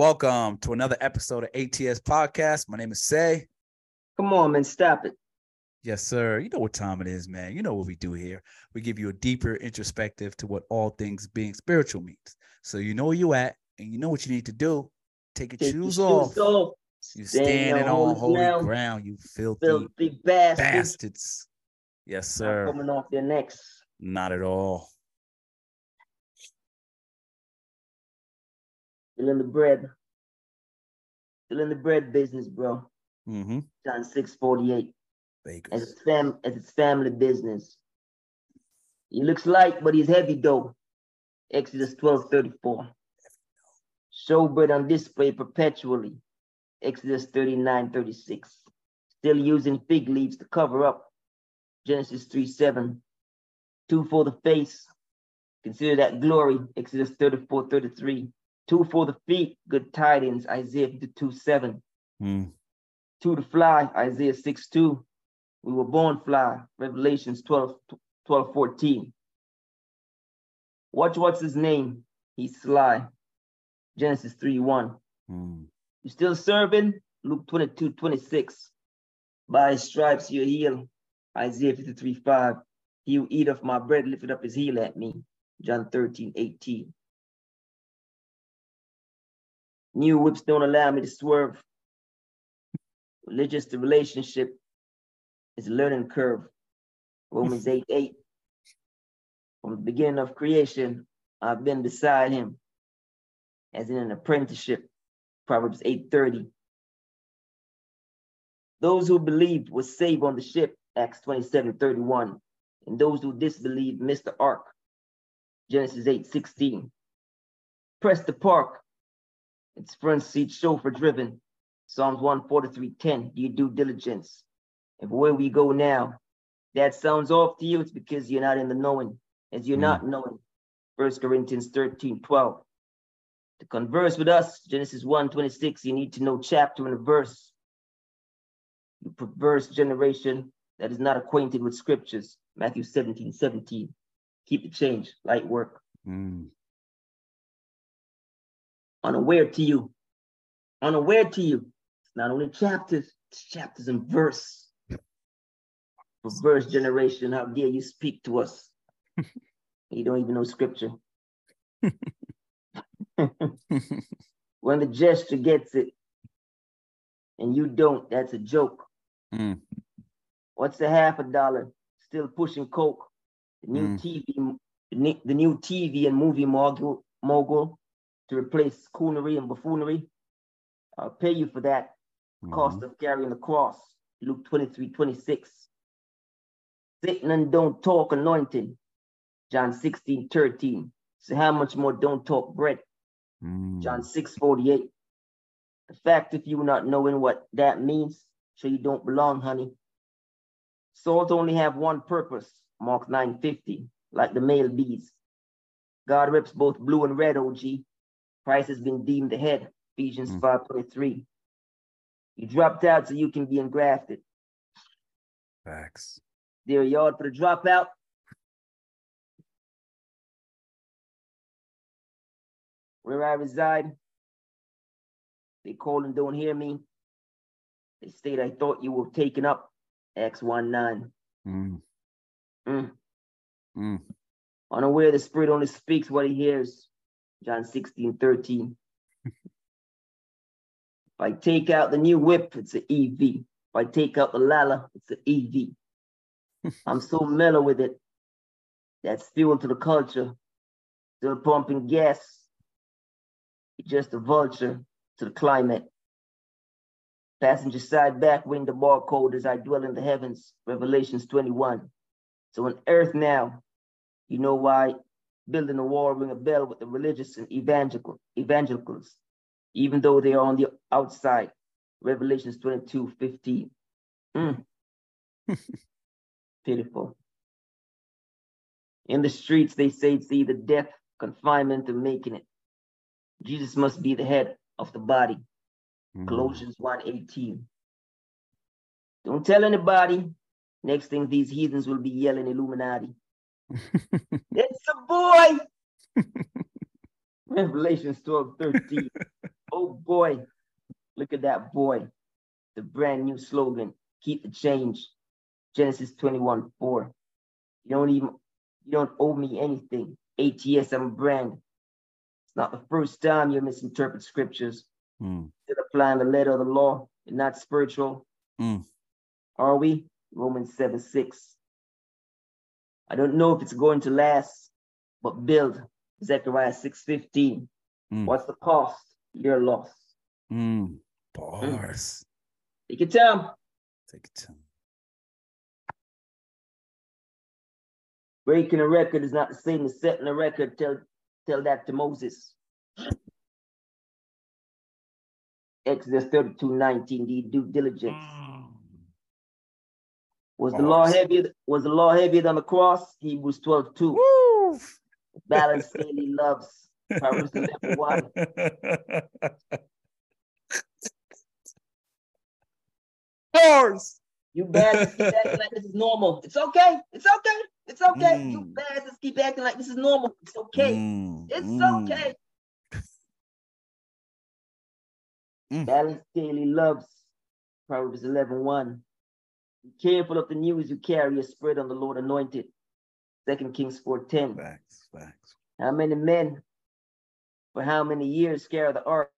Welcome to another episode of ATS Podcast. My name is Say. Come on, man, stop it. Yes, sir. You know what time it is, man. You know what we do here. We give you a deeper introspective to what all things being spiritual means. So you know where you at and you know what you need to do. Take your Take shoes your off. off. You Stand standing on holy ground. ground, you filthy, Filthy bastards. bastards. Yes, Not sir. Coming off your necks. Not at all. Still in the bread. Still in the bread business, bro. Mm-hmm. John 648. As it's, fam- as it's family business. He looks light, but he's heavy though. Exodus 12 34. Showbread on display perpetually. Exodus 39 36. Still using fig leaves to cover up. Genesis 3 7. Two for the face. Consider that glory. Exodus 34 33. Two for the feet. Good tidings. Isaiah 52 7 Mm. two to fly, Isaiah 6 2. We were born fly, Revelations 12, 12 14. Watch what's his name? He's sly, Genesis 3 1. Mm. You still serving? Luke 22 26. By his stripes you're healed, Isaiah 53 5. He who eat of my bread lifted up his heel at me, John 13 18. New whips don't allow me to swerve. Religious the relationship is a learning curve. Romans 8 8. From the beginning of creation, I've been beside him, as in an apprenticeship. Proverbs 8:30. Those who believed were saved on the ship, Acts 27:31. And those who disbelieved missed the ark. Genesis 8:16. Press the park. It's front seat chauffeur driven. Psalms 143:10. Do you due diligence? And where we go now, that sounds off to you, it's because you're not in the knowing, as you're Mm. not knowing. 1 Corinthians 13, 12. To converse with us, Genesis 1, 26, you need to know chapter and verse. You perverse generation that is not acquainted with scriptures. Matthew 17, 17. Keep the change, light work. Mm. Unaware to you. Unaware to you. It's not only chapters, it's chapters and verse. Perverse generation, how dare you speak to us? you don't even know scripture. when the gesture gets it and you don't, that's a joke. Mm. What's a half a dollar? Still pushing coke. The new Mm. TV, the the new TV and movie mogul, mogul to replace coonery and buffoonery. I'll pay you for that. Cost Mhm. of carrying the cross. Luke 23, 26. Satan and don't talk anointing. John 16, 13. So how much more don't talk bread? Mm. John 6 48. The fact if you not knowing what that means, so you don't belong, honey. Salt only have one purpose, Mark 9 50, like the male bees. God rips both blue and red, OG. Christ has been deemed the head, Ephesians Mm. 5 23. You dropped out so you can be engrafted. Facts. There, yard for the dropout. Where I reside, they call and don't hear me. They state I thought you were taken up. Acts 19. Mm. Mm. Mm. Unaware the spirit only speaks what he hears. John 16, 13. if I take out the new whip, it's an EV. If I take out the Lala, it's an EV. I'm so mellow with it. That's fuel to the culture. Still pumping gas. Just a vulture to the climate. Passenger side back window barcode as I dwell in the heavens. Revelations 21. So on earth now, you know why building a wall ring a bell with the religious and evangelical evangelicals, even though they are on the outside. Revelations 22, 15. Mm. Pitiful. In the streets, they say it's either death, confinement, or making it. Jesus must be the head of the body. Mm. Colossians 1:18. Don't tell anybody. Next thing, these heathens will be yelling Illuminati. It's a boy. Revelations 12, 13. Oh boy, look at that boy. The brand new slogan, keep the change. Genesis 21, 4. You don't even, you don't owe me anything. ATS, I'm a brand. It's not the first time you misinterpret scriptures. Mm. Still applying the letter of the law and not spiritual. Mm. Are we? Romans 7, 6. I don't know if it's going to last, but build. Zechariah 6:15. Mm. What's the cost? Your loss. Mm. Bars. Take your time. Take it to Breaking a record is not the same as setting a record. Tell, tell that to Moses. Exodus 32, 19, the due diligence. Was the law heavier? Was the law heavier than the cross? Hebrews 12, 2. Woo! Balance daily loves. Proverbs 11, 1. Bars. You bastards keep acting like this is normal. It's okay. It's okay. It's okay. You Mm. bastards keep acting like this is normal. It's okay. Mm, It's mm. okay. Mm. Balance daily loves. Proverbs 11 1. Be careful of the news you carry, a spread on the Lord anointed. Second Kings 4 10. Facts, facts. How many men for how many years carry the ark?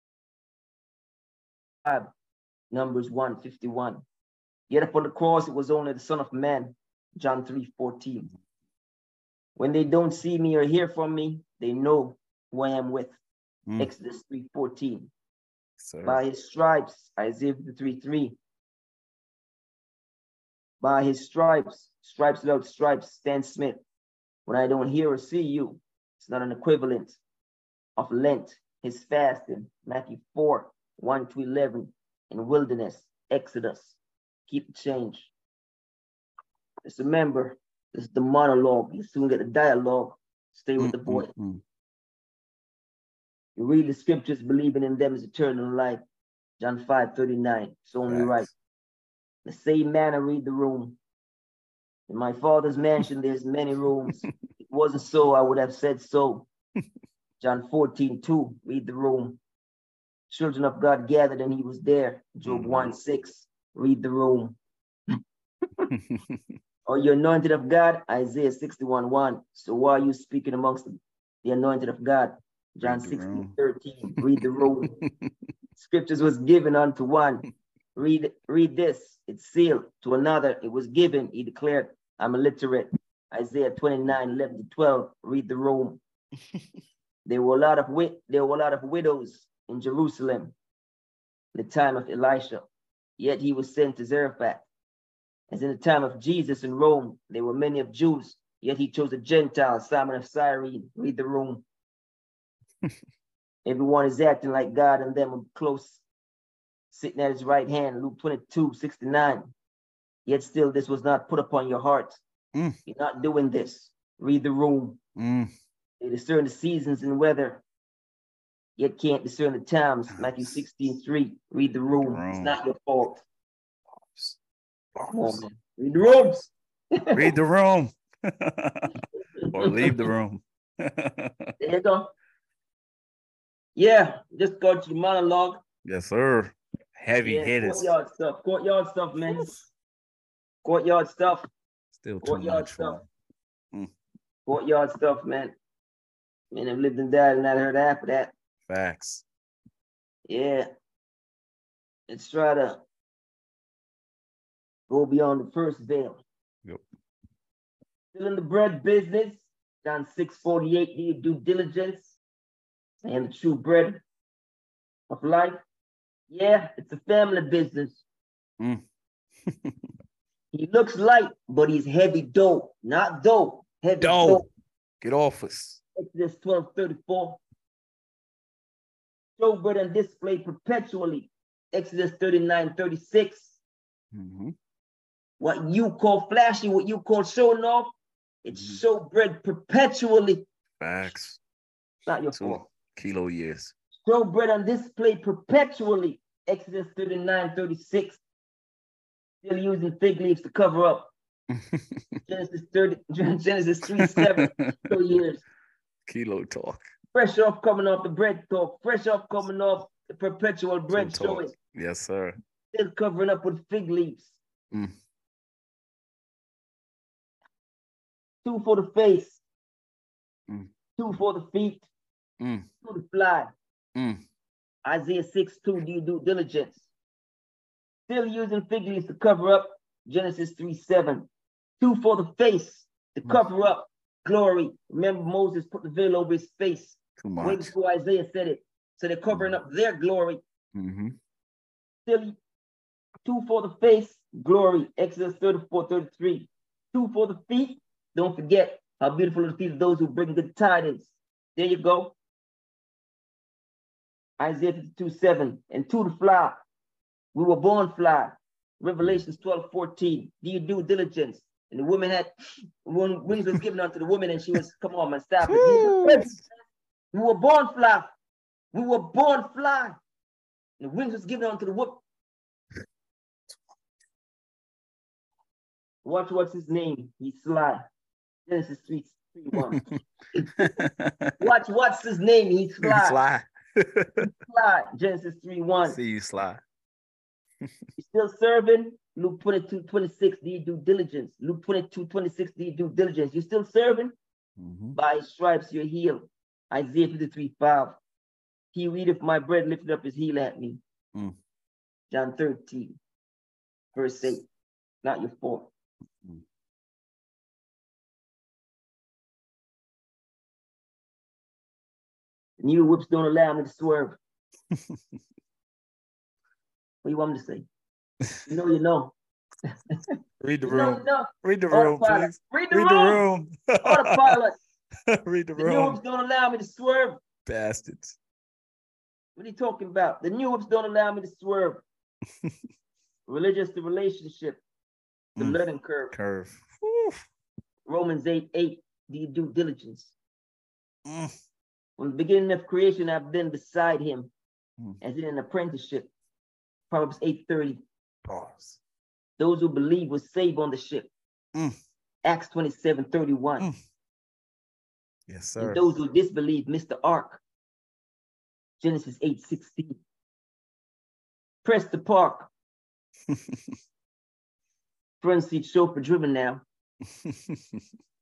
Numbers 151. Yet upon the cross it was only the Son of Man. John 3 14. When they don't see me or hear from me, they know who I am with. Mm. Exodus 3 14. Sir. By his stripes, Isaiah 53 3. By his stripes, stripes without stripes, Stan Smith. When I don't hear or see you, it's not an equivalent of Lent, his fasting, Matthew 4 1 to 11, in wilderness, Exodus. Keep the change. Just remember, this is the monologue. You soon get the dialogue. Stay with the Mm, boy. mm, mm. You read the scriptures, believing in them is eternal life. John 5 39. It's only right. The same manner, read the room. In my father's mansion, there's many rooms. it wasn't so, I would have said so. John 14 2. Read the room. Children of God gathered and he was there. Job Mhm. 1 6. Read the room. Are you anointed of God? Isaiah 61 1. So why are you speaking amongst the, the anointed of God? John Read 16 13. Read the room. Scriptures was given unto one. Read, read this. It's sealed. To another, it was given. He declared, I'm illiterate. Isaiah 29, 11 to 12. Read the room. there were a lot of wit, there were a lot of widows in Jerusalem in the time of Elisha. Yet he was sent to Zarephath. As in the time of Jesus in Rome, there were many of Jews, yet he chose a Gentile, Simon of Cyrene. Read the room. Everyone is acting like God and them are close, sitting at his right hand, Luke 22, 69. Yet still this was not put upon your heart. Mm. You're not doing this. Read the room. Mm. They discern the seasons and weather, yet can't discern the times. Matthew Times. 16, 3. Read the room. It's not your fault. Come on, man. Read the rooms. Read the room. or leave the room. There you go. Yeah, just go to the monologue. yes, sir. Heavy Yeah, hitters. courtyard stuff. Courtyard stuff, man. Courtyard stuff. Still too Courtyard much for stuff. Hmm. Courtyard stuff, man. Man, I've lived and died and not heard half of that. Facts. Yeah. Let's try to go beyond the first veil. Yep. Still in the bread business. John 6 48, do your due diligence. I am the true bread of life. Yeah, it's a family business. Mm. He looks light, but he's heavy dope. not dope. heavy Dough. dough. Get off us. Exodus 12 34. Show bread on display perpetually. Exodus 39 36. Mhm. What you call flashy, what you call showing off, it's Mhm. show perpetually. Facts. Not your Two fault. kilo years. Show bread on display perpetually. Exodus 39 36. Still using fig leaves to cover up. Genesis 30, Genesis 3 7. Two years. kilo talk. Fresh off coming off the bread talk, fresh off coming off the perpetual bread showing, Yes, sir. still covering up with fig leaves. Mm. Two for the face, Mm. two for the feet, Mm. two to fly. Mm. Isaiah 6 2, do you do diligence? Still using fig leaves to cover up Genesis 3 7. Two for the face to Mm. cover up glory. Remember, Moses put the veil over his face way before Isaiah said it. So they're covering up their glory. Mm-hmm. Still, two for the face, glory. Exodus 34 33. Two for the feet. Don't forget how beautiful are the feet of those who bring good tidings. There you go. Isaiah 52 7. And to fly. We were born fly. Revelations 12 14. Do you do diligence? And the woman had when wings was given unto the woman, and she was, come on, man, stop it. We were born fly. We were born fly. And the wings was given unto the woman. Watch what's his name. He's sly. Genesis 3, 3 1. Watch what's his name. He's sly. Sly. Sly. Genesis 3 1. See you, Sly. You still serving? Luke 22, 26, do you do diligence? Luke 22, 26, do you do diligence? You still serving? Mm-hmm. By stripes you're healed. Isaiah 53, 5. He readeth my bread, lifted up his heel at me. Mm. John 13, verse 8. Not your fault. Mm. New whips don't allow me to swerve. what do you want me to say? You know, you know. Read the You know, room. you know. Read the room, please. Read the room. Read the room. room. Autopilot. Read the The new room. whips don't allow me to swerve. Bastards. What are you talking about? The new whips don't allow me to swerve. Religious the relationship, the Mm. learning curve. Curve. Woo. Romans 8 8, do you do diligence? Mm. From the beginning of creation, I've been beside him Mm. as in an apprenticeship. Proverbs 8 30, Pause. those who believe will save on the ship. Mm. Acts 27 31, Mm. Yes, sir. and those who disbelieve miss the ark. Genesis 8 16. Press the park, front seat chauffeur driven now.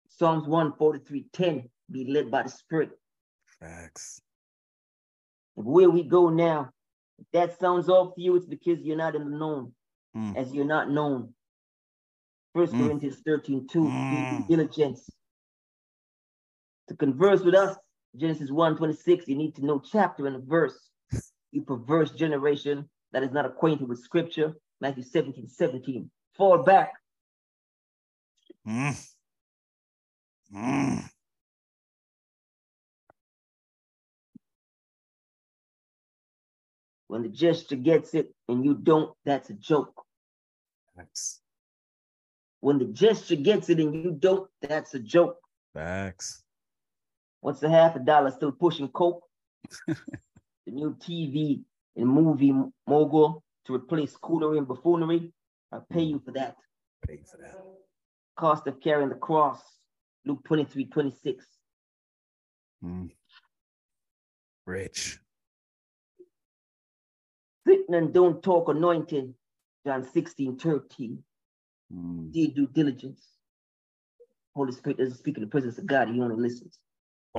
Psalms 143 10, be led by the Spirit. Facts. And where we go now, if that sounds off to you, it's because you're not in the known, Mm. as you're not known. First Mm. Corinthians 13 2, Mm. diligence. To converse with us, Genesis 1 26, you need to know chapter and verse. You perverse generation that is not acquainted with scripture, Matthew 17 17. Fall back. Mm. Mm. When the gesture gets it and you don't, that's a joke. Facts. When the gesture gets it and you don't, that's a joke. Facts. What's the half a dollar still pushing coke? the new TV and movie mogul to replace coolery and buffoonery. I'll pay you for that. Pay for that. Cost of carrying the cross. Luke 23, 26. Mm. Rich. Sitting and don't talk anointing. John 16, 13. Mm. Do due diligence. Holy Spirit doesn't speak in the presence of God, he only listens.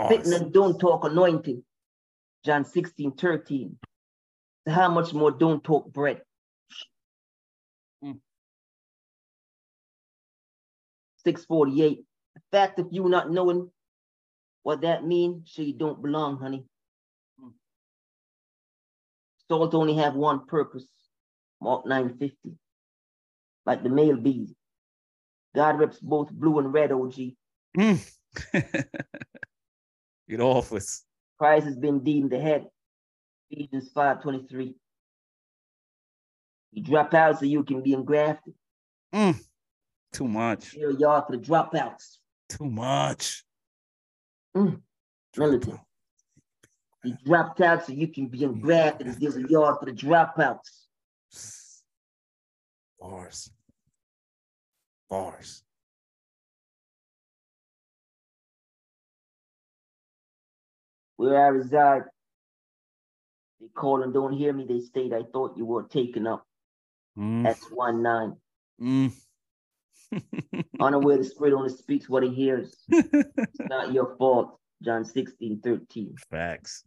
Sitting and don't talk anointing. John 16, 13. So how much more don't talk bread? Mm. 648. The fact of you not knowing what that means, so you don't belong, honey. Salt only have one purpose. Mark 950. Like the male bees. God reps both blue and red, OG. Mm. Get off us. Christ has been deemed the head. Ephesians 5:23. You drop out so you can be engrafted. Mm. Too much. Here y'all for the dropouts. Too much. Mm. You dropped out so you can be engrafted. And there's a yard for the dropouts. Bars. Bars. where I reside. They call and don't hear me. They state I thought you were taken up. Mm, That's one nine. mm. Unaware the spirit only speaks what he hears. It's not your fault. John 16, 13. Facts.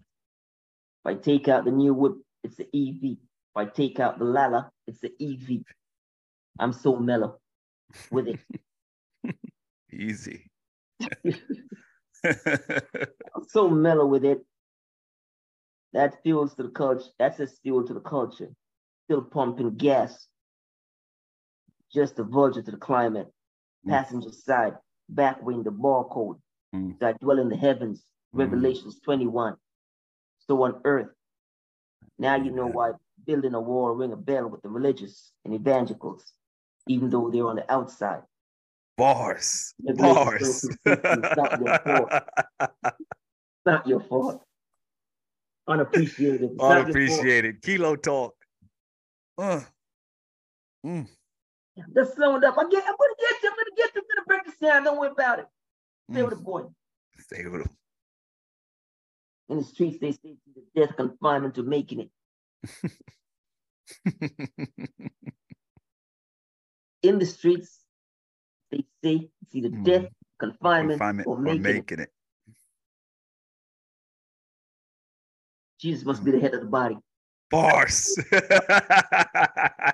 If I take out the new whip, it's the EV. If I take out the Lala, it's the EV. I'm so mellow with it. Easy. I'm so mellow with it. That fuels to the culture. That's a fuel to the culture. Still pumping gas. Just a vulture to the climate. Mm. Passenger side, back wing the barcode. Mm. I dwell in the heavens. Mm. Revelations 21. So on earth. Now you know why building a wall ring a bell with the religious and evangelicals, even though they're on the outside. Bars. Bars. It's not your fault. It's not your fault. Unappreciated. It's. Unappreciated. Kilo talk. Uh. Mm. Slowing up. I get, I'm gonna get you. I'm gonna get you. I'm gonna break this down. Don't worry about it. Stay Mm. with the boy. Stay with him. In the streets, they say to the death confinement to making it. In the streets, they say it's either Mm. death, confinement, Confinement or or making, it. making it. Jesus must be the head of the body. Bars.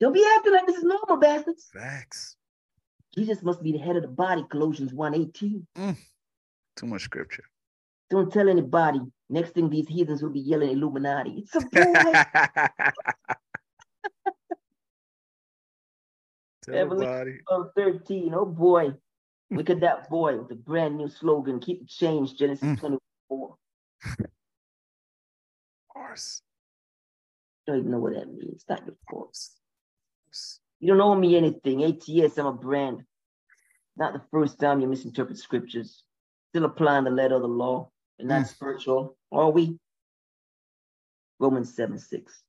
Don't be acting like this is normal, bastards. Facts. Jesus must be the head of the body, Colossians 1.18. Too much scripture. Don't tell anybody. Next thing these heathens will be yelling Illuminati. It's a boy. Tell. Oh, 13. Oh boy. Look at that boy with the brand new slogan. Keep the change, Genesis Mm. 24. Bars. Don't even know what that means. Not your fault. You don't owe me anything. ATS, I'm a brand. Not the first time you misinterpret scriptures. Still applying the letter of the law and not Mm. spiritual. Are we? Romans 7 6.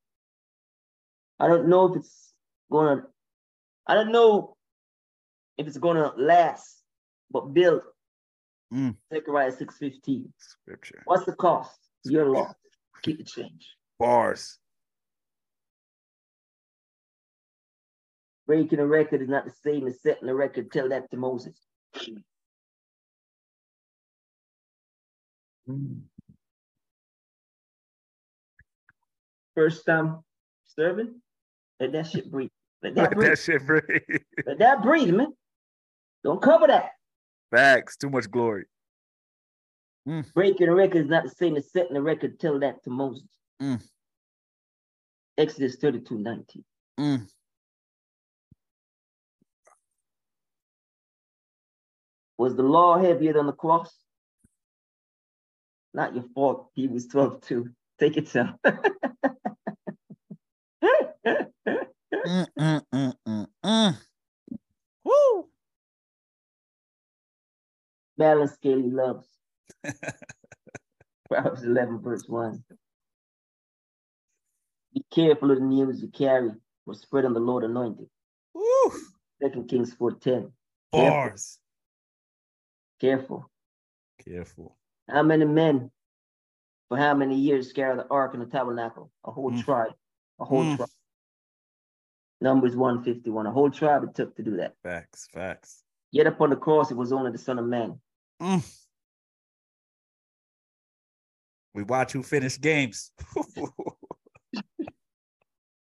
I don't know if it's gonna, I don't know if it's gonna last, but build. Mm. Zechariah 6 15. Scripture. What's the cost? Your law. Keep the change. Bars. Breaking a record is not the same as setting a record. Tell that to Moses. First time serving, let that shit breathe. Let that Let breathe. that shit breathe. Let that breathe, man. Don't cover that. Facts. Too much glory. Breaking a record is not the same as setting a record. Tell that to Moses. Mm. Exodus 32 19. Mm. Was the law heavier than the cross? Not your fault. Hebrews 12 2. Take it down. Mm, mm, mm, mm, mm. Woo. Balance scale he loves. Proverbs 11, verse 1. Be careful of the news you carry, or spread on the Lord anointed. Woo. Second Kings 4:10. Bars. Careful. Careful. How many men for how many years carry the ark and the tabernacle? A whole Mm. tribe. A whole Mm. tribe. Numbers 151. A whole tribe it took to do that. Facts. Facts. Yet upon the cross, it was only the Son of Man. Mm. We watch who finish games.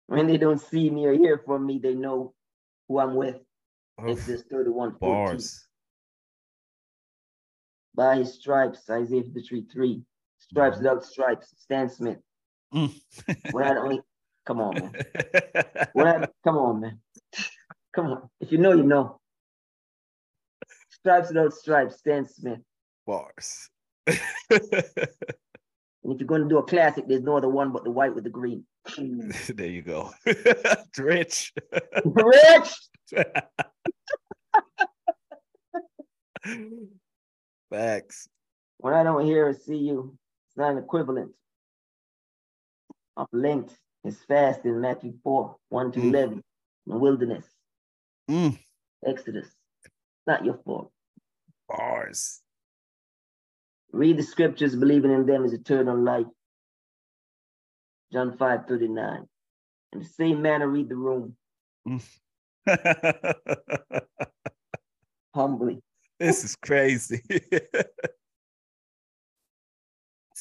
When they don't see me or hear from me, they know who I'm with. Oof. Exodus 31. 14. Bars. By his stripes, Isaiah 53 3. Stripes Mhm. without stripes, Stan Smith. Mm. What I don't, come on, man. What I, come on, man. Come on. If you know, you know. Stripes without stripes, Stan Smith. Bars. And if you're going to do a classic, there's no other one but the white with the green. there you go. Rich. Rich! Facts. When I don't hear or see you, it's not an equivalent. Of linked. is fast in Matthew 4, 1 to Mm. 11, in the wilderness, Mm. Exodus. Not your fault. Bars. Read the scriptures, believing in them is eternal life. John 5 39. In the same manner, read the room humbly. This is crazy. it's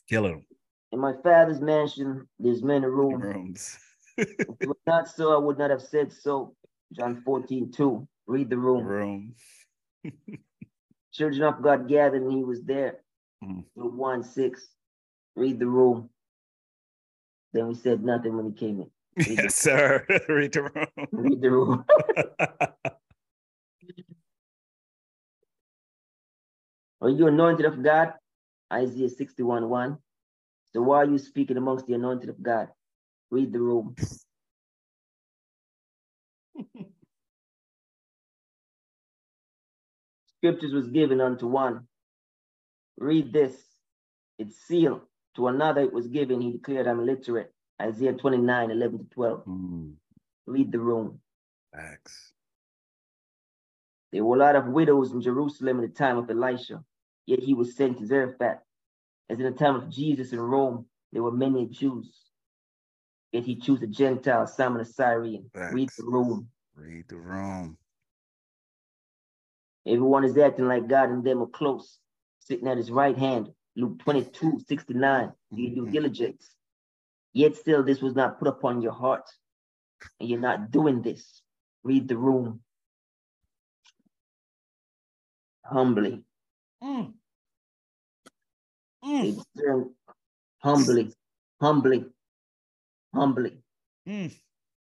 killing them. In my father's mansion, there's many rooms. Rooms. If it was not so, I would not have said so. John 14 2. Read the room. Room. Children of God gathered, and he was there. Mm. Luke 1 6. Read the room. Then we said nothing when he came in. Read the- Yes, sir. Read the room. Read the room. Are you anointed of God? Isaiah 61 1. So why are you speaking amongst the anointed of God? Read the room. Scriptures was given unto one. Read this. It's sealed. To another it was given. He declared, I'm illiterate. Isaiah 29 11 to 12. Mm, Read the room. facts. There were a lot of widows in Jerusalem in the time of Elisha, yet he was sent to Zarephath. As in the time of Jesus in Rome, there were many Jews, yet he chose a Gentile, Simon the Syrian. Read the room. Read the room. Everyone is acting like God and them are close, sitting at his right hand. Luke 22, 69. Do your due Mhm. diligence. Yet still, this was not put upon your heart, and you're not doing this. Read the room humbly. Mm. They Mm. discern humbly, humbly, humbly. Mm.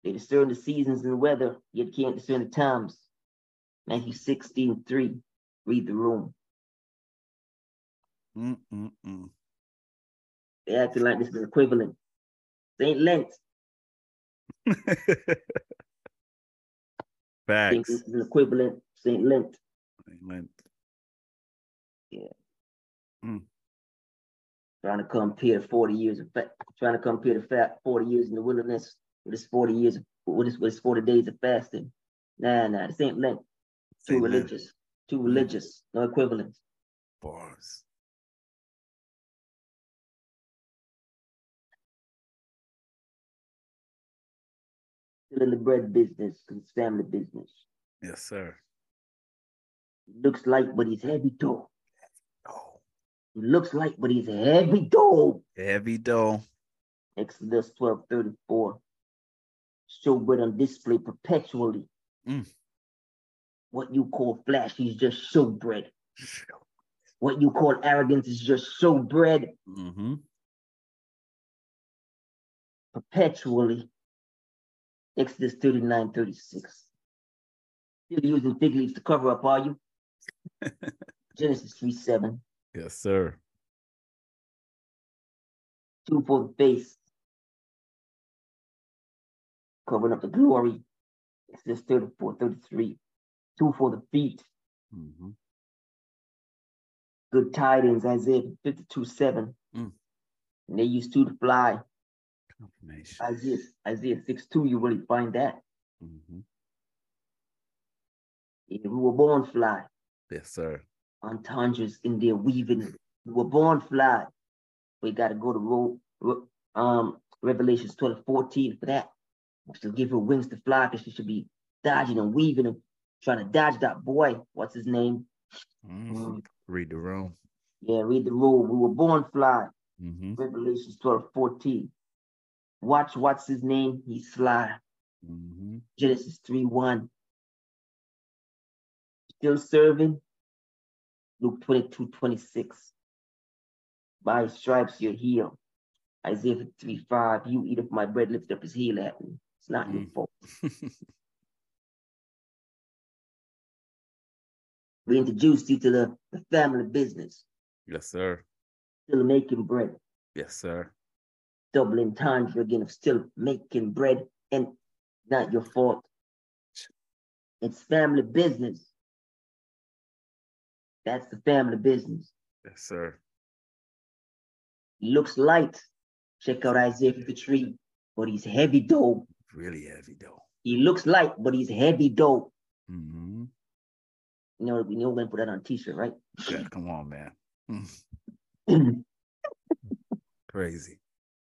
They discern the seasons and the weather, yet can't discern the times. Matthew 16, 3. Read the room. Mm, mm, mm. They acting like this is equivalent. Saint Lent think Facts. this is an equivalent. Saint Lent. Amen. Mm. Trying to compare 40 years of fa- trying to compare the fat 40 years in the wilderness with this 40 years of, with this, with this 40 days of fasting. Nah, nah, this ain't length. Too religious. Too mm. religious. No equivalent. Bars. Still in the bread business, it's family business. Yes, sir. Looks like, but he's heavy dough. He looks like, but he's heavy dough. heavy dough. Exodus 12 34. Showbread on display perpetually. Mm. What you call flashy is just showbread. What you call arrogance is just showbread Mm-hmm. perpetually. Exodus 39 36. Still using fig leaves to cover up, are you? Genesis 3 7. Yes, sir. Two for the face. Covering up the glory. Exodus 34 33. Two for the feet. Mm-hmm. Good tidings, Isaiah 52 7. Mm. And they used two to fly. Confirmation. Isaiah, Isaiah 6 2, you really find that. Mm-hmm. If we were born fly, Yes, sir. Entendres in their weaving. We were born fly. We got to go to Ro- Ro- um, Revelations 12 14 for that. She'll give her wings to fly because she should be dodging and weaving and trying to dodge that boy. What's his name? Mhm. Read the room. Yeah, read the rule. We were born fly. Mm-hmm. Revelations 12 14. Watch what's his name? He's fly. Mm-hmm. Genesis 3 1. Still serving. Luke 22 26. By stripes you're healed. Isaiah 53 5. You eat of my bread, lift up his heel at me. It's not your Mm. fault. We introduced you to the, the family business. yes, sir. Still making bread. Yes, sir. Double entendre again of still making bread and not your fault. It's family business. That's the family business. Yes, sir. Looks light. Check out Isaiah 53, but he's heavy dough. Really heavy though. He looks light, but he's heavy dough. Mm-hmm. You know, we know when put that on a t-shirt, right? Yeah, come on, man. Crazy.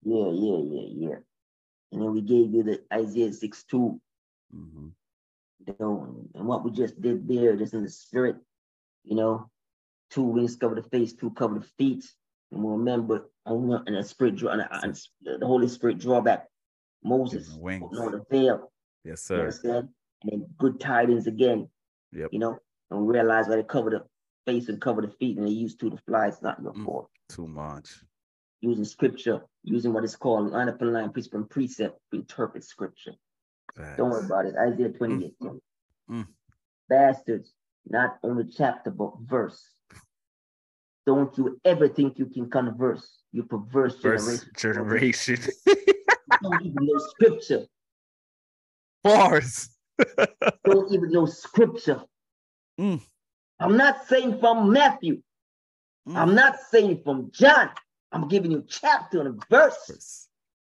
yeah, yeah, yeah. Yeah. And then we gave you the Isaiah 6 2, hmm you know, and what we just did there, just in the spirit, you know, two wings cover the face, two cover the feet. And we remember, on and the spirit draw, and, and the Holy Spirit draw back Moses, wings. on the veil. Yes, You sir. understand? And then good tidings again, Yep. you know, and we realize why they cover the face and cover the feet, and they use two to fly. It's not your Mm. fault. Too much. Using scripture, using what is called line upon line, precept and precept interpret scripture. Don't worry about it. Isaiah 28. Mm. Mm. Bastards, not only chapter, but verse. Don't you ever think you can converse, you perverse generation. generation. Don't even know scripture. Bars. Don't even know scripture. Mm. I'm not saying from Matthew. Mm. I'm not saying from John. I'm giving you chapter and verse.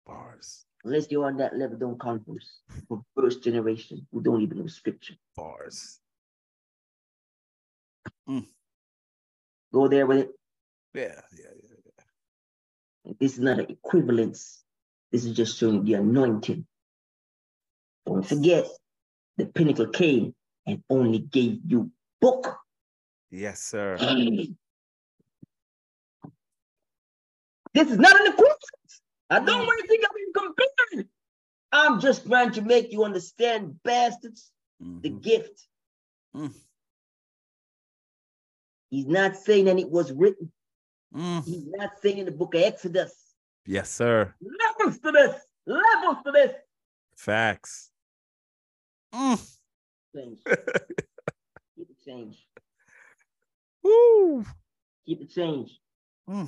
Bars. Unless you're on that level, don't converse. First generation who don't even know scripture. Bars. Go there with it. Yeah, yeah, yeah. This is not an equivalence. This is just showing the anointing. Don't forget, the pinnacle came and only gave you book. Yes, sir. This is not an equivalence. I don't want to think I'm even comparing. I'm just trying to make you understand, bastards, the Mhm. gift. Mm. He's not saying that it was written. Mm. He's not saying in the book of Exodus. Yes, sir. Levels to this. Levels to this. Facts. Mm. Change. Keep the change. Woo. Keep the change. Mm.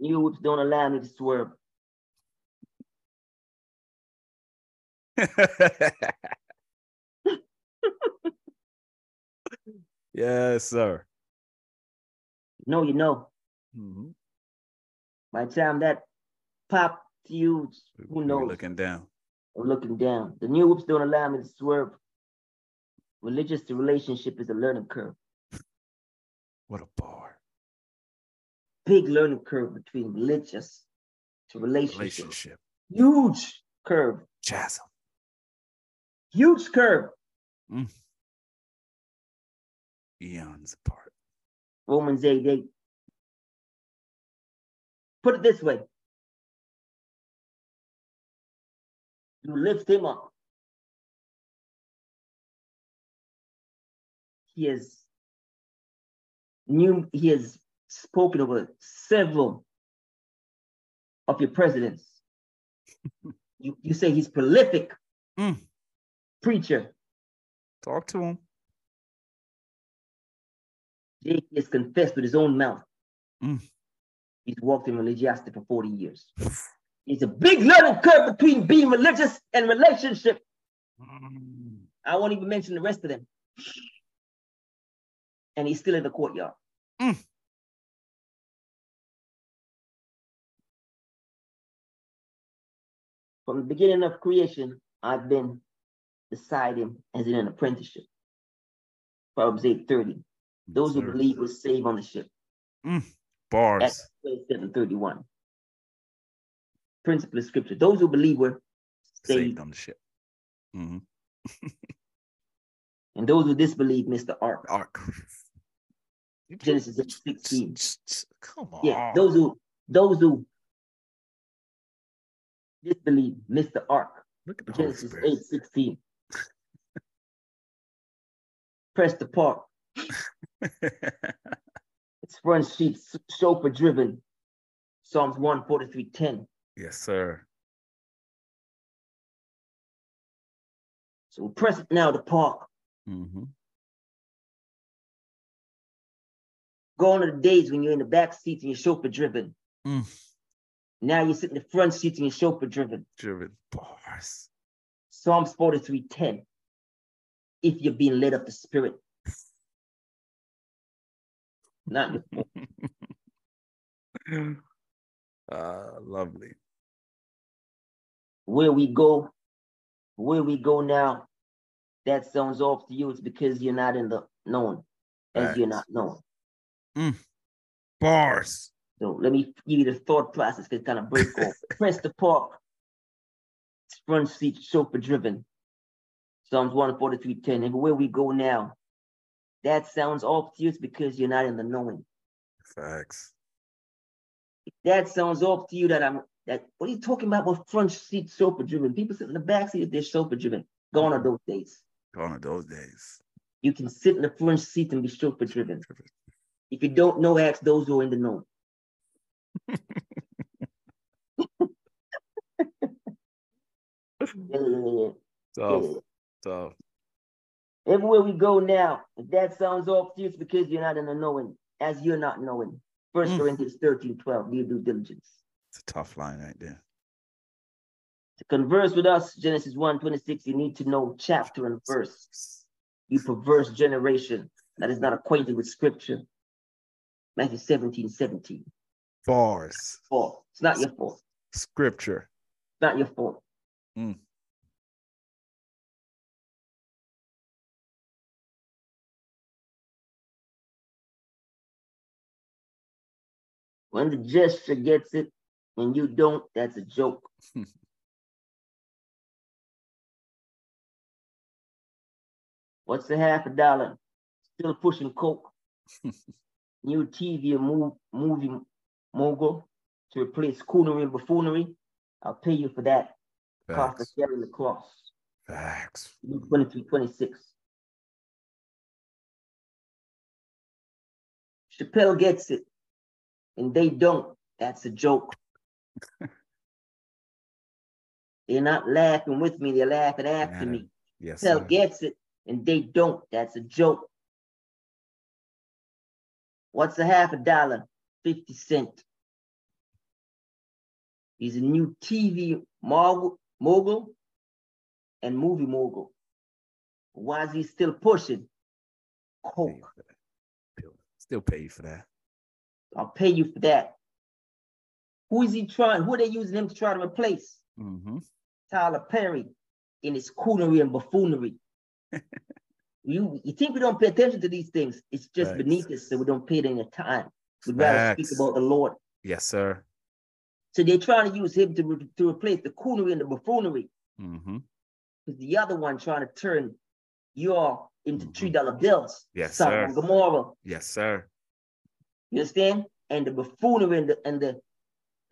New whips don't allow me to swerve. yes, sir. No, you know. Mhm. By the time that pop you, who We're knows? Looking down. I'm looking down. The new whoops don't allow me to swerve. Religious to relationship is a learning curve. What a bar. Big learning curve between religious to relationship. Relationship. Huge curve. Chasm. Huge curve. Eons apart. Romans 8 8. Put it this way. You lift him up. He has new he has spoken over several of your presidents. you, you say he's prolific Mm. preacher. Talk to him. Jake has confessed with his own mouth. Mm. He's walked in religiosity for 40 years. It's a big learning curve between being religious and relationship. Mm. I won't even mention the rest of them. And he's still in the courtyard. Mm. From the beginning of creation, I've been beside him as in an apprenticeship. Proverbs 8:30. Those who believe will save on the ship. Bars. Acts 27:31. Principle of scripture. Those who believe were Saved saved, on the ship. hmm and those who disbelieve missed the ark. Ark. Genesis 16. Come on. Yeah, those who those who disbelieve missed the ark. Look at the Genesis. 8 16. Press the park. Its front sheet chauffeur driven. Psalms 143 10. yes, sir. So we'll press it now to park. hmm Go on to the days when you're in the back seat and you're chauffeur driven. Mm. Now you sit in the front seat and you're chauffeur driven. Driven bars. Psalms 43 10. If you're being led of the spirit. Not uh, lovely. where we go, where we go now, that sounds off to you, it's because you're not in the known, as you're not known. Mm. Bars. So let me give you the thought process to kind of break off. Press Preston Park, front seat chauffeur driven. Psalms 143.10. Everywhere we go now, that sounds off to you, because you're not in the knowing. Facts. That sounds off to you that I'm that what are you talking about with front seat chauffeur driven? People sit in the back seat, they're chauffeur driven. Gone are those days. Gone are those days. You can sit in the front seat and be chauffeur driven. If you don't know, ask those who are in the know. yeah, yeah, yeah, yeah. Tough. Yeah. Tough. Everywhere we go now, if that sounds off to you, it's because you're not in the knowing, as you're not knowing. First Mm. Corinthians 13, 12, do your due diligence. It's a tough line right there. To converse with us, Genesis 1, 26, you need to know chapter and verse. You perverse generation that is not acquainted with scripture. Matthew 17, 17. Bars. Fault. It's not your fault. Scripture. It's not your fault. Mm. When the gesture gets it when you don't, that's a joke. What's the half a dollar? Still pushing coke. New TV and move, movie mogul to replace coonery and buffoonery. I'll pay you for that. Cost of carrying the cross. Facts. Luke 23, 26. Chappelle gets it, and they don't. That's a joke. they're not laughing with me, they're laughing after Yeah. me. Yes. Sir. gets it, and they don't. That's a joke. What's a half a dollar? 50 cent. He's a new TV mogul, and movie mogul. Why is he still pushing? Coke. you for that. Still- Still pay you for that. I'll pay you for that. Who is he trying? Who are they using him to try to replace? Mm-hmm. Tyler Perry in his coonery and buffoonery. you, you think we don't pay attention to these things? It's just Facts. beneath us, so we don't pay it any time. We'd rather speak about the Lord. Yes, sir. So they're trying to use him to, re- to replace the coonery and the buffoonery. Mm-hmm. Because the other one trying to turn you all into Mhm. three dollar bills. Yes, Sodom sir. Gomorrah. Yes, sir. You understand? And the buffoonery and the and the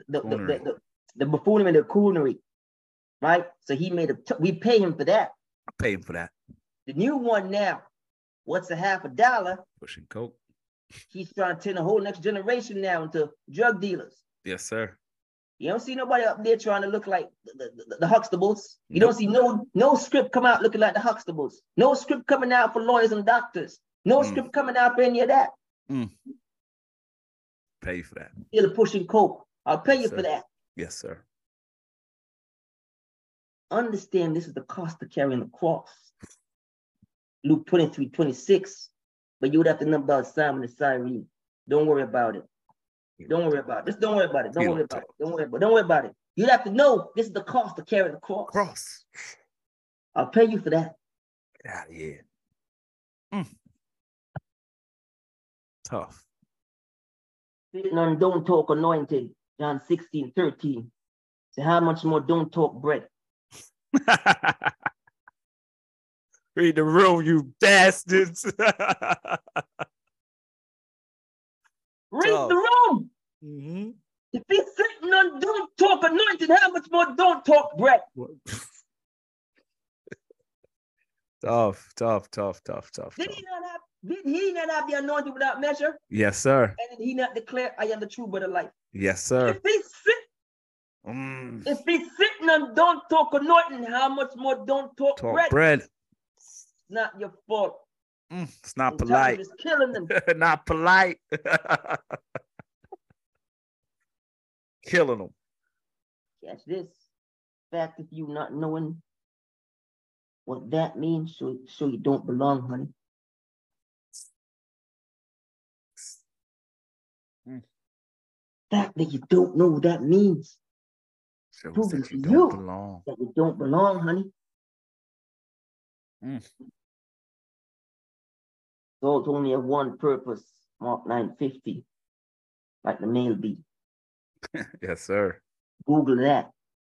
the, the, the, the, buffoonery and the coonery. Right? So he made a t- we pay him for that. I pay him for that. The new one now, what's a half a dollar? Pushing coke. He's trying to turn the whole next generation now into drug dealers. Yes, sir. You don't see nobody up there trying to look like the, the, the Huxtables. You Nope. don't see no no script come out looking like the Huxtables. No script coming out for lawyers and doctors. No Mm. script coming out for any of that. Pay you for that. Still pushing coke. I'll pay you Yes, for that. Yes, sir. Understand this is the cost of carrying the cross. Luke 23, 26. But you would have to know about Simon and Cyrene. Don't worry about it. Don't worry about it. Just don't worry about it. Don't You worry don't about it. Don't worry about it. Don't worry about it. You'd have to know this is the cost of carrying the cross. Cross. I'll pay you for that. Get out of here. Mm. Tough. Sitting on don't talk anointed. John 16, 13. So how much more don't talk bread? Read the room, you bastards. Read the room. Mhm. If he's sitting on don't talk anointed, how much more don't talk bread? tough, tough, tough, tough, tough, Did tough. he not have did he not have the anointing without measure? Yes, sir. And did he not declare, I am the true bread of life? Yes, sir. If he's sit, Mm. if he's sitting on don't talk anointing, how much more don't talk, Talk bread? bread. Not your fault. Mm, It's not And polite. is killing them. not polite. Killing them. Catch this. Fact, if you not knowing what that means, so so you don't belong, honey. Fact that you don't know what that means, Shows Proving that you to don't you. belong. that you don't belong, honey. Mm. Salt only have one purpose, Mark 950, like the male bee. yes, sir. Google that.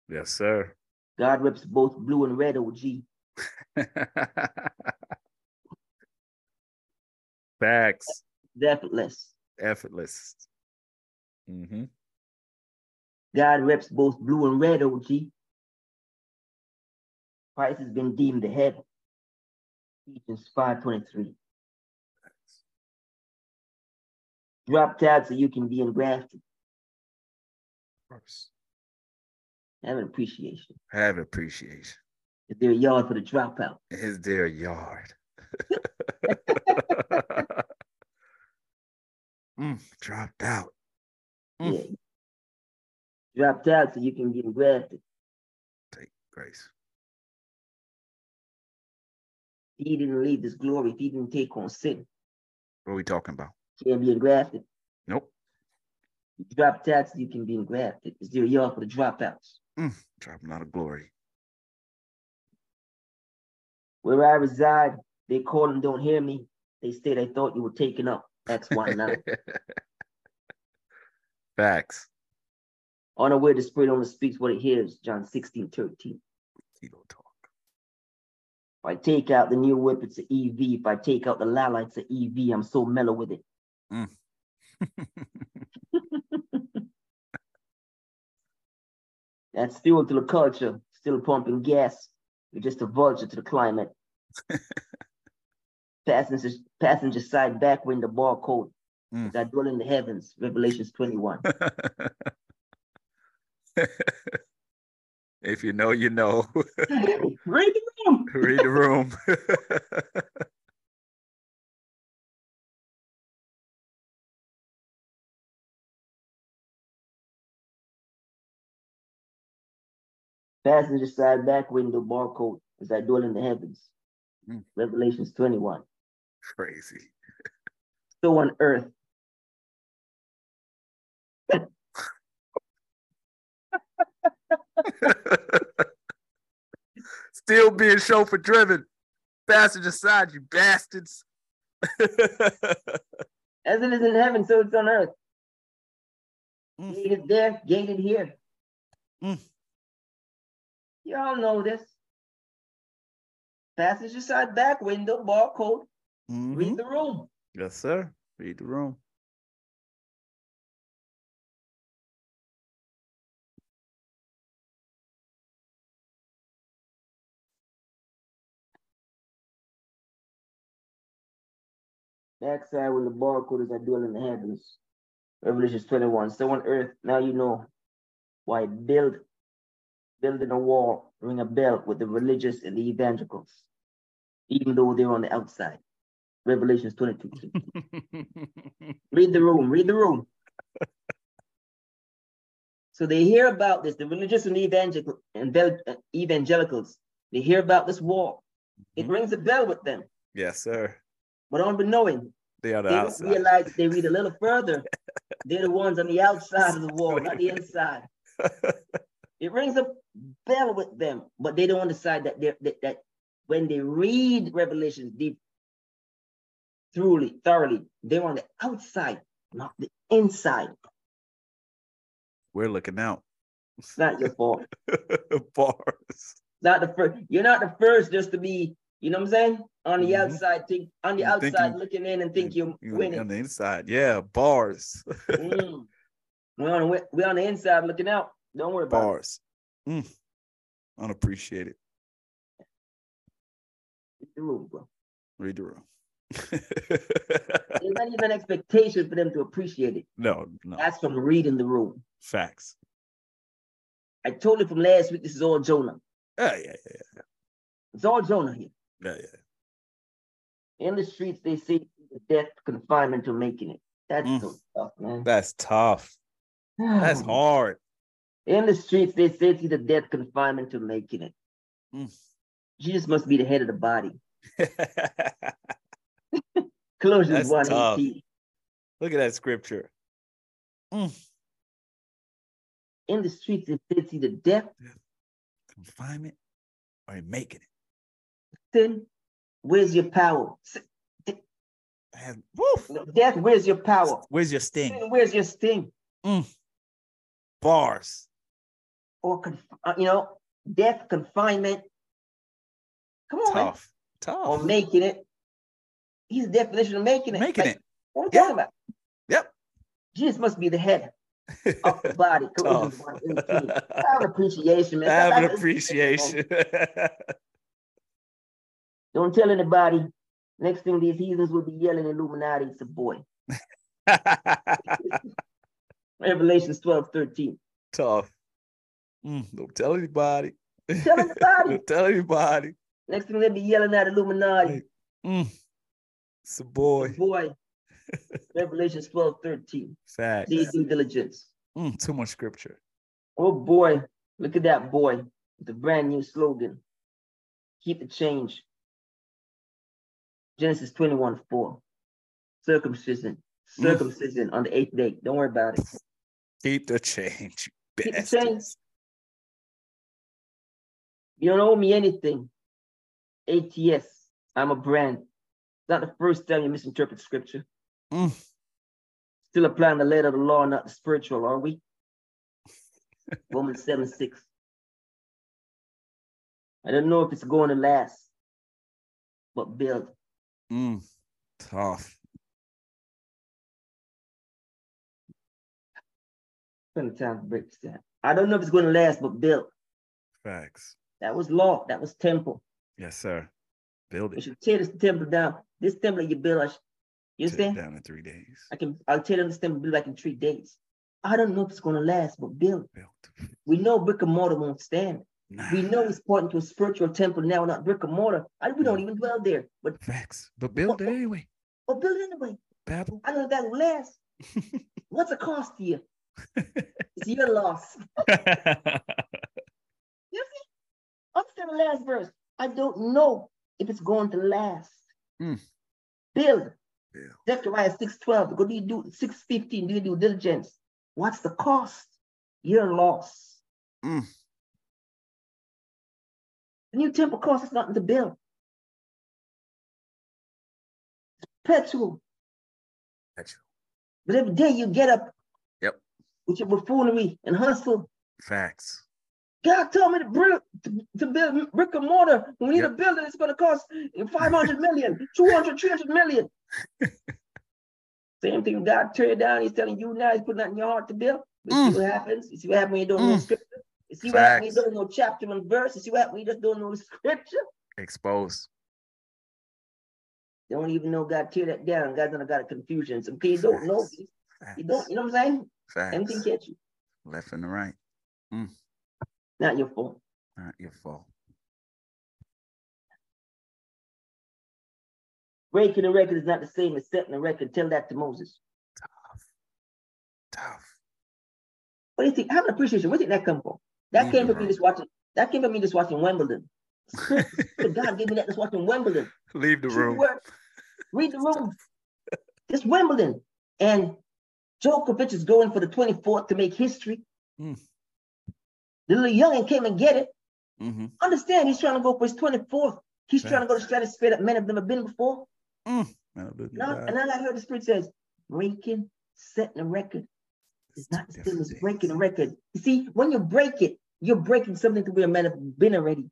Yes, sir. God reps both blue and red, OG. Facts. Effortless. Effortless. Mm-hmm. God reps both blue and red, OG. Christ has been deemed the head. Ephesians 5.23. Drop tabs so you can be engrafted. First. Have an appreciation. Have an appreciation. Is there a yard for the dropout? Is there a yard? mm, dropped out. Mm. Yeah. Dropped out so you can get engrafted. Take grace. He didn't leave this glory. He didn't take on sin. What are we talking about? Can't be engrafted. Nope. Drop tax, you can be engrafted. Is there a yard for the dropouts? Mm, dropping out of glory. Where I reside, they call and don't hear me. They say they thought you were taken up. X, Y, 9. Facts. Unaware the spirit only speaks what it hears. John 16, 13. Kilo talk. If I take out the new whip, it's an EV. If I take out the Lala, it's an EV. I'm so mellow with it. Mm. That's fuel to the culture, still pumping gas. You're just a vulture to the climate. passenger, passenger side back window barcode. Mm. That dwell in the heavens, Revelations 21. if you know, you know. Read the room. Read the room. Passenger side back window barcode as I dwell in the heavens. Mm. Revelations 21. Crazy. So on earth. Still being chauffeur driven. Passenger side, you bastards. As it is in heaven, so it's on earth. Mm. Gated there, gated here. Mm. You all know this. Passenger side back window, barcode, Mhm. read the room. Yes, sir. Read the room. Backside when the barcode is I dwell in the heavens. Revelations 21. So on earth, now you know why build building a wall, ring a bell with the religious and the evangelicals, even though they're on the outside. Revelations 22. read the room, read the room. So they hear about this, the religious and the evangelical, uh, evangelicals, they hear about this wall. It Mhm. rings a bell with them. yes, sir. But unbeknowing, They are the they don't outside. realize they read a little further. They're the ones on the outside of the wall, not the inside. It rings a bell with them, but they don't decide that they're that, that when they read Revelations deep, truly, thoroughly, they're on the outside, not the inside. We're looking out. It's not your fault. Bars. Not the first. You're not the first just to be, you know what I'm saying? On the Mhm. outside, think on the You outside you- looking in and think you're You winning. on the inside. Yeah, bars. Mm. We're on the we're on the inside looking out. Don't worry about it. bars. Mm. Unappreciated. Read the room, bro. Read the room. There's not even an expectation for them to appreciate it. no, no. That's from reading the room. Facts. I told you from last week, this is all Jonah. Yeah, yeah, yeah, It's all Jonah here. Yeah, yeah. In the streets, they say the death confinement to making it. That's Mm. so tough, man. That's tough. That's hard. In the streets, they say it's either death confinement to making it. Mm. Jesus must be the head of the body. Colossians That's 1 tough. 18. Look at that scripture. Mm. In the streets, they say it's either death, Confinement or making it. Sin, Where's your power? Death, where's your power? Where's your sting? Sin, Where's your sting? Bars. Or conf- uh, you know, death, confinement. Come on, man. Tough. Tough. Or making it. He's the definition of making it. Making Like, it. What are we talking about? Yep. Jesus must be the head of the body. Tough. Have an appreciation, man. Have an appreciation. Don't tell anybody. Next thing these heathens will be yelling Illuminati. It's a boy. Revelations 12, 13. Tough. Mm, don't tell anybody. Tell anybody. don't tell anybody. Next thing they'll be yelling at Illuminati. Mm, it's a It's a boy. boy. Revelations 12, 13. Fact. Need due diligence. Mm, too much scripture. Oh boy, look at that boy with the brand new slogan. Keep the change. Genesis 21 4. Circumcision. Mm. Circumcision on the eighth day. Don't worry about it. Keep the change. you Keep the change. You don't owe me anything. ATS. I'm a brand. It's not the first time you misinterpret scripture. Mm, Still applying the letter of the law, not the spiritual, are we? Romans 7 6. I don't know if it's going to last, but build. Mm, tough. Spend time to break this down. I don't know if it's going to last, but build. Facts. That was law. That was temple. Yes, sir. Build You it. should tear this temple down. This temple you build, I sh- you Tear understand? down in three days. I can. I'll tell them this temple build like in three days. I don't know if it's going to last, but build. Build. We know brick and mortar won't stand. Nah. We know it's pointing to a spiritual temple now, not brick and mortar. I, we don't even dwell there, but Facts. But build it anyway. but build it anyway. Babel. I know that will last. What's the cost to you? It's your loss. You see? Understand the last verse. I don't know if it's going to last. Hmm. Build. Build. Zechariah 6:12. Go do you do 6:15? Do you do diligence? What's the cost? Your loss. Mm. The new temple costs us nothing to build. It's perpetual. You. But every day you get up Yep. with your buffoonery and hustle. Facts. God told me to, build, to, build brick and mortar. We need Yep. a building. It's going to cost 500 million, 200, 300 million. Same thing. God tear it down. He's telling you now. He's putting that in your heart to build. But Mm. see what happens. You see what happens when you don't know Mm. scripture. You see what happens when don't know chapter and verse. You see what when just don't know scripture. Exposed. They don't even know God tear that down. God's gonna got a confusion. So okay, you don't know. Facts. You don't. You know what I'm saying? Facts. Anything catch you. Left and the right. Mm. Not your fault. Not your fault. Breaking the record is not the same as setting the record. Tell that to Moses. Tough. Tough. What do you think? Have an appreciation. Where did that come from? That came from me just watching. That came from me just watching Wimbledon. God gave me that just watching Wimbledon. Leave the room. Read the room. Just Wimbledon. And Djokovic is going for the 24th to make history. Mm. The little youngin came and get it. Mm-hmm. Understand, he's trying to go for his 24th. He's trying to go to stratosphere that men of them have never been before. Mm. Now, and then I heard the spirit says, breaking, setting a record It's not the same as breaking a record. You see, when you break it, you're breaking something to where men have been already.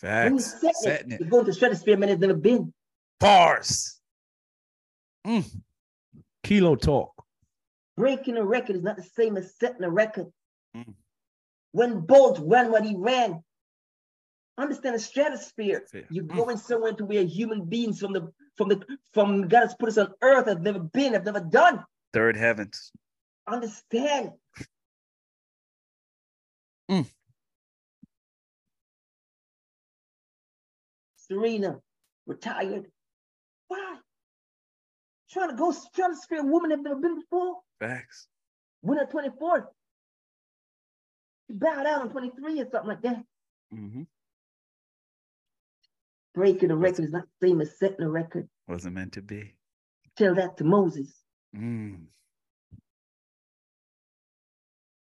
When you Facts. set Setting it, it. you're going to stratosphere men have never been. Bars. Mm. Kilo talk. Breaking a record is not the same as setting a record. Mm. When Bolt ran what he ran, understand the stratosphere. You're Mm. going somewhere to where human beings from the from the from God has put us on earth have never been, have never done. Third heavens. Understand? Mm. Serena, retired. Why? Trying to go stratosphere, woman have never been before. Facts. Win at 24th. She bowed out on 23 or something like that. Mm-hmm. Breaking a record is not the same as setting a record. Wasn't meant to be. Tell that to Moses. Mm.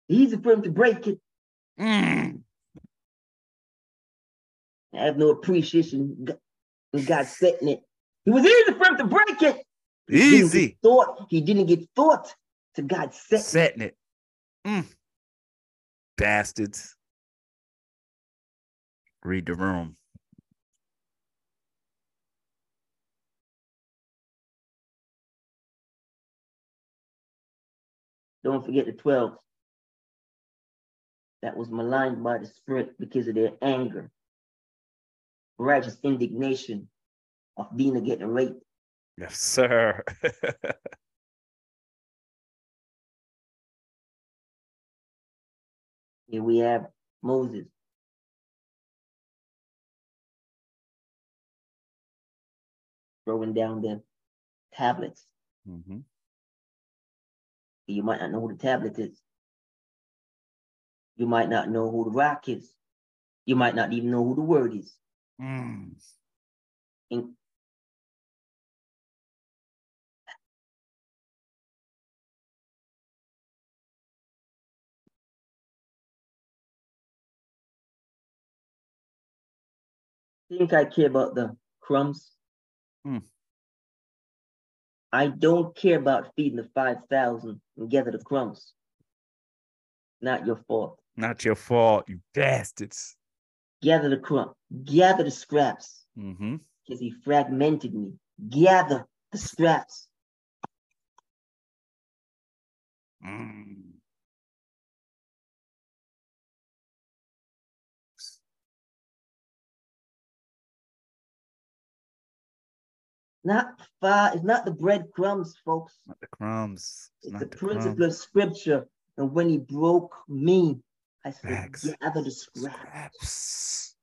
Easy for him to break it. Mm. I have no appreciation. God setting it. It was easy for him to break it. He Easy. get thought. He didn't get thought to God setting. it. Setting it. Mm. Bastards. Read the room. Don't forget the 12 that was maligned by the Spirit because of their anger, righteous indignation of Dinah getting raped. Yes, sir. Here we have Moses. Throwing down the tablets. Mhm. You might not know who the tablet is. You might not know who the rock is. You might not even know who the word is. Mm. And think I care about the crumbs. Hmm. I don't care about feeding the 5,000 and gather the crumbs. Not your fault. Not your fault, you bastards. Gather the crumb, gather the scraps Mm-hmm. because he fragmented me. Gather the scraps. Mm. Not far, it's not the breadcrumbs, folks. Not the crumbs. It's It's not the the principle crumbs. of scripture. And when he broke me, I said, gather the scraps. Scraps.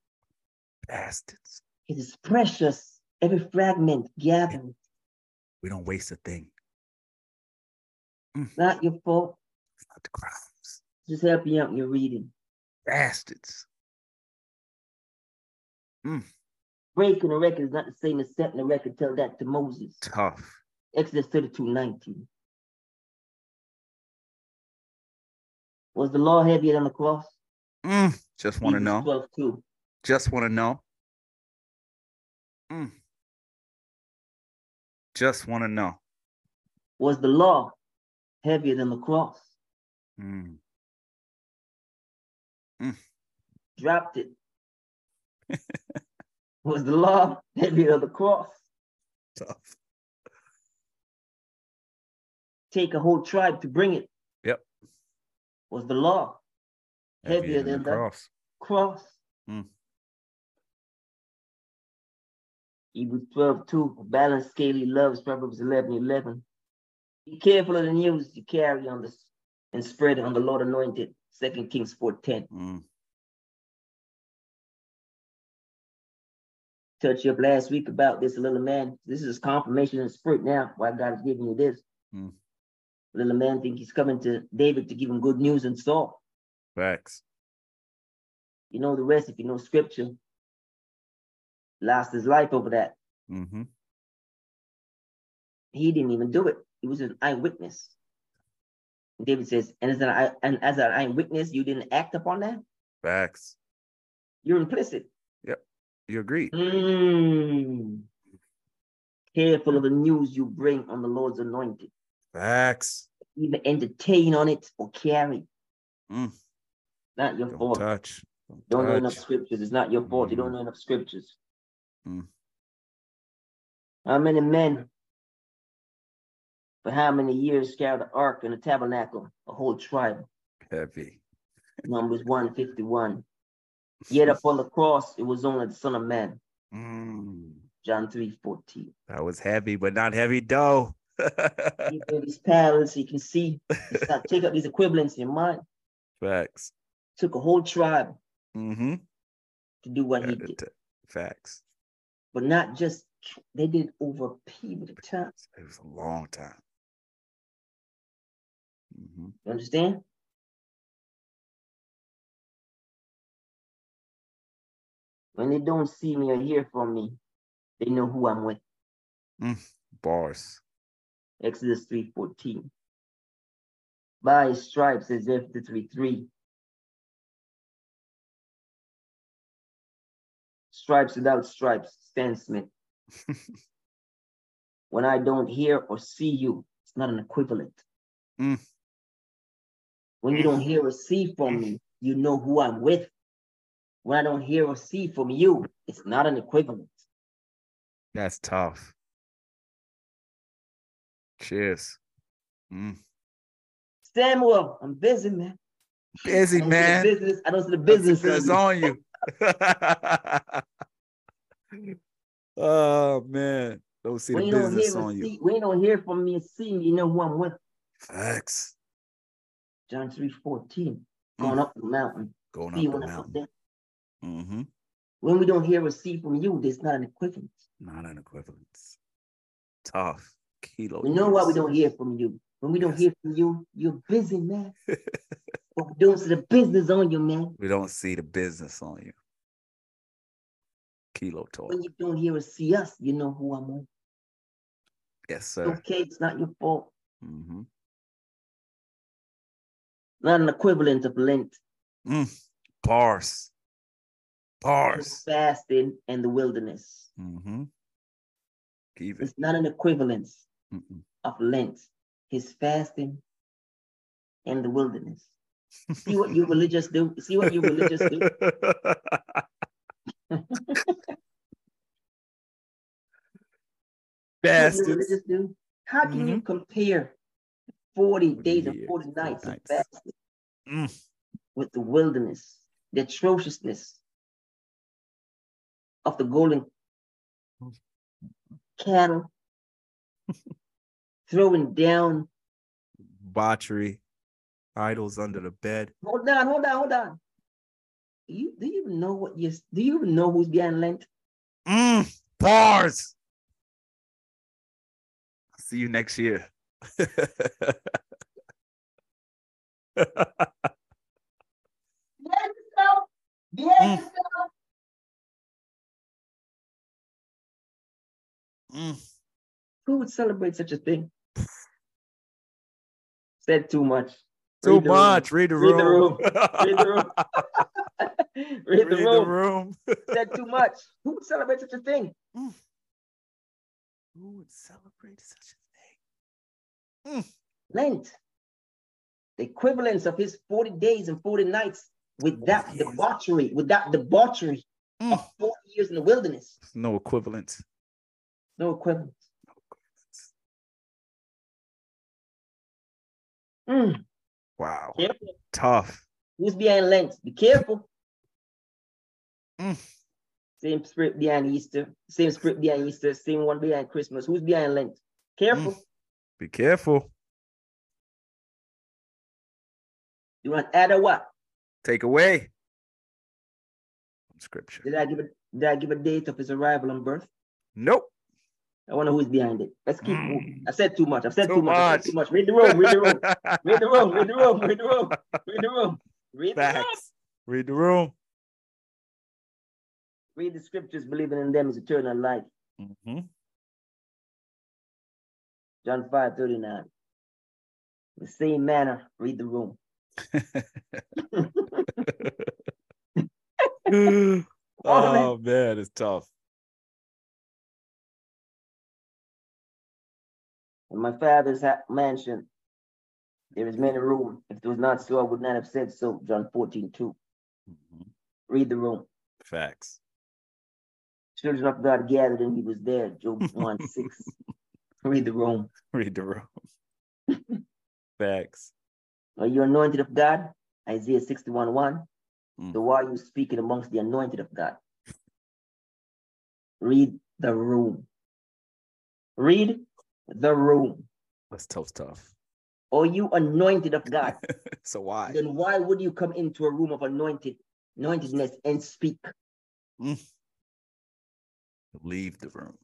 Bastards. It is precious. Every fragment gathered. We don't waste a thing. Mm. Not your fault. It's not the crumbs. Just help you out in your reading. Bastards. Mm. Breaking a record is not the same as setting a record. Tell that to Moses. Tough. Exodus 32 19. Was the law heavier than the cross? Mm. Just want to know. 12 2. Just want to know. Mm. Just want to know. Was the law heavier than the cross? Mm. Dropped it. Was the law heavier than the cross? Tough. Take a whole tribe to bring it. Was the law Heavier than the- cross. cross? Hmm. Hebrews 12 2. Balanced scale he loves. Proverbs 11 11. Be careful of the news you carry on this and spread it on the Lord anointed. Second Kings 4 10. Mm. touch you up last week about this little man. This is confirmation in spirit now why God is giving you this. Hmm. Little man think he's coming to David to give him good news and Saul. Facts. You know the rest if you know scripture. Lost his life over that. Mm-hmm. He didn't even do it. He was an eyewitness. David says, and as an eye, and as an eyewitness, you didn't act upon that. Facts. You're implicit. Yep. You agree? Mm. Careful of the news you bring on the Lord's anointed. Facts. Even entertain on it or carry. Mm. Not your Don't fault. touch. Don't, Don't know enough scriptures. It's not your fault. You don't Mm. know enough scriptures. Mm. How many men for how many years carried the ark and the tabernacle? A whole tribe. Heavy. Numbers 151. Yet upon the cross, it was only the Son of Man. Mm. John 3 14. That was heavy, but not heavy dough. Made these parallels you can see. Not- take up these equivalents in your mind. Facts. Took a whole tribe Mm-hmm. to do what he did. Facts. But not just, they did over a period of time. It was a long time. Mm-hmm. You understand? When they don't see me or hear from me, they know who I'm with. Bars. Exodus 3:14. By his stripes, Isaiah 53 3. Stripes without stripes, Stan Smith. when I don't hear or see you, it's not an equivalent. Mm. When you don't hear or see from me, you know who I'm with. When I don't hear or see from you, it's not an equivalent. That's tough. Cheers. Mm. Samuel, I'm busy, man. Busy, I don't see the man. Business. I don't see the business. in That's on you. oh man. Don't see When the business on you. see, when you don't hear from me and see me, you know who I'm with. Facts. John 3 14. Mm. Going up the mountain. Going See up the when I was mountain. Mm-hmm. When we don't hear or see from you, there's not an equivalent. Not an equivalence. Tough. Kilo. We know why we don't hear from you. When we don't hear from you, you're busy, man. we don't see the business on you, man. We don't see the business on you. Kilo talk. When you don't hear or see us, you know who I'm with. Yes, sir. okay, it's not your fault. Mm-hmm. Not an equivalent of Lent, Mm. Bars. Bars. fasting, and the wilderness. Mm-hmm. It. It's not an equivalence Mm-mm. of Lent, his fasting in the wilderness. See what you religious do? See what you religious do? See what you Bastards. religious do? How can you compare 40 days and 40 40 nights of fasting Mm. with the wilderness, the atrociousness of the golden cattle throwing down? Botchery. Idols under the bed. Hold on, hold on, hold on. Do you, do you even know what you do you even know who's behind Lent? Mm. Bars. See you next year. Behave yourself. Behave Mm. yourself. Mm. Who would celebrate such a thing? Said too much. Too Read the room. much. Read the Read the room. Read the room. Read the the room. room. Said too much. Who would celebrate such a thing? Mm. Who would celebrate such a thing? Lent. The equivalence of his 40 days and 40 nights with that debauchery, with that debauchery Mm. of 40 years in the wilderness. No equivalent. No equivalent. No equivalence. Mm. Wow. Careful. Tough. Who's behind Lent? Be careful. Mm. Same spirit behind Easter, same spirit behind Easter, same one behind Christmas. Who's behind Lent? Careful. Mm. Be careful. You want to add or what? Take away scripture. Did I give a did I give a date of his arrival and birth? Nope. I wonder who's behind it. Let's keep Mm. moving. I said too much. I've said Too too, much. I much. said too much. Read the room. Read the room. Read the room. Read the room. Read the room. Read the room. Read the room. Read the room. Read the scriptures. Believing in them is eternal life. hmm John 5 39. The same manner, read the room. oh man, it's tough. In my father's mansion, there is many room. If it was not so, I would not have said so. John 14 2. Mhm. Read the room. Facts. Children of God gathered and he was there. Job 1 6. Read the room. Read the room. Facts. Are you anointed of God? Isaiah 61 1. Mm. So why are you speaking amongst the anointed of God? Read the room. Read the room. That's tough stuff. Are you anointed of God? so why? then why would you come into a room of anointed anointedness and speak? Leave the room.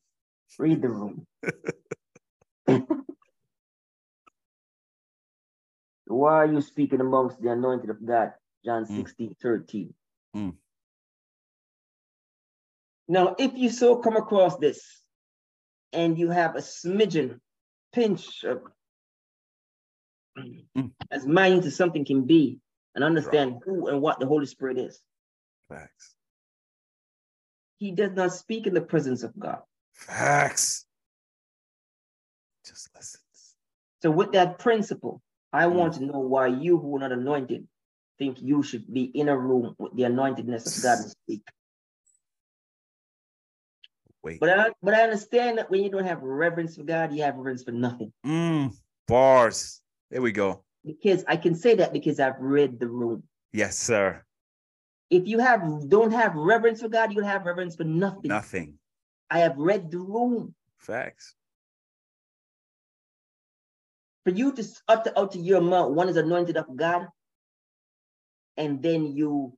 Read the room. why are you speaking amongst the anointed of God? John Mm. 16, 13. Mm. Now, if you so come across this and you have a smidgen, pinch of Mm. as mind as something can be, and understand who and what the Holy Spirit is, Facts. he does not speak in the presence of God. Facts. Just listens. So with that principle, I Mm. want to know why you who are not anointed think you should be in a room with the anointedness of God and speak. Wait. But I but I understand that when you don't have reverence for God, you have reverence for nothing. Mm, bars. There we go. Because I can say that because I've read the room. Yes, sir. If you have don't have reverence for God, you'll have reverence for nothing. Nothing. I have read the room. Facts. For you to utter out to your mouth, one is anointed of God, and then you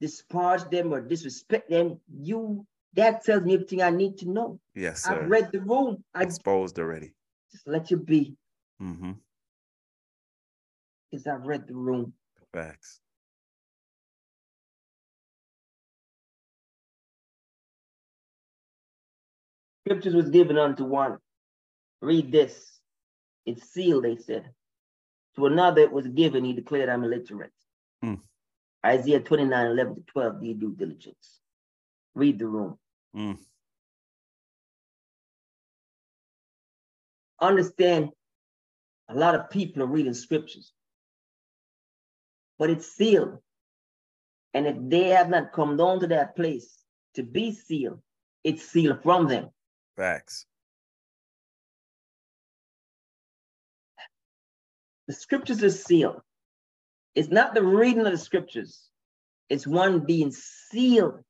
disparage them or disrespect them, you that tells me everything I need to know. Yes, sir. I've read the room. I Exposed already. just let you be Mm-hmm. because I've read the room. Facts. Scriptures was given unto one. Read this. It's sealed, they said. To another it was given, he declared, I'm illiterate. Hmm. Isaiah 29, 11 to 12, do due diligence. Read the room. Mm. Understand a lot of people are reading scriptures, but it's sealed. And if they have not come down to that place to be sealed, it's sealed from them. Facts. The scriptures are sealed. It's not the reading of the scriptures, it's one being sealed.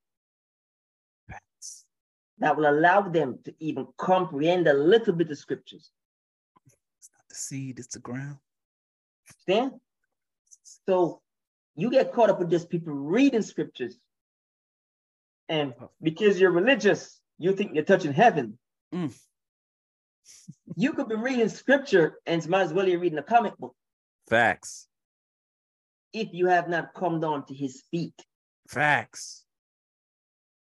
That will allow them to even comprehend a little bit of scriptures. It's not the seed, it's the ground. Understand? So you get caught up with just people reading scriptures. And because you're religious, you think you're touching heaven. Mm. You could be reading scripture and might as well you're reading a comic book Facts. if you have not come down to his feet. Facts.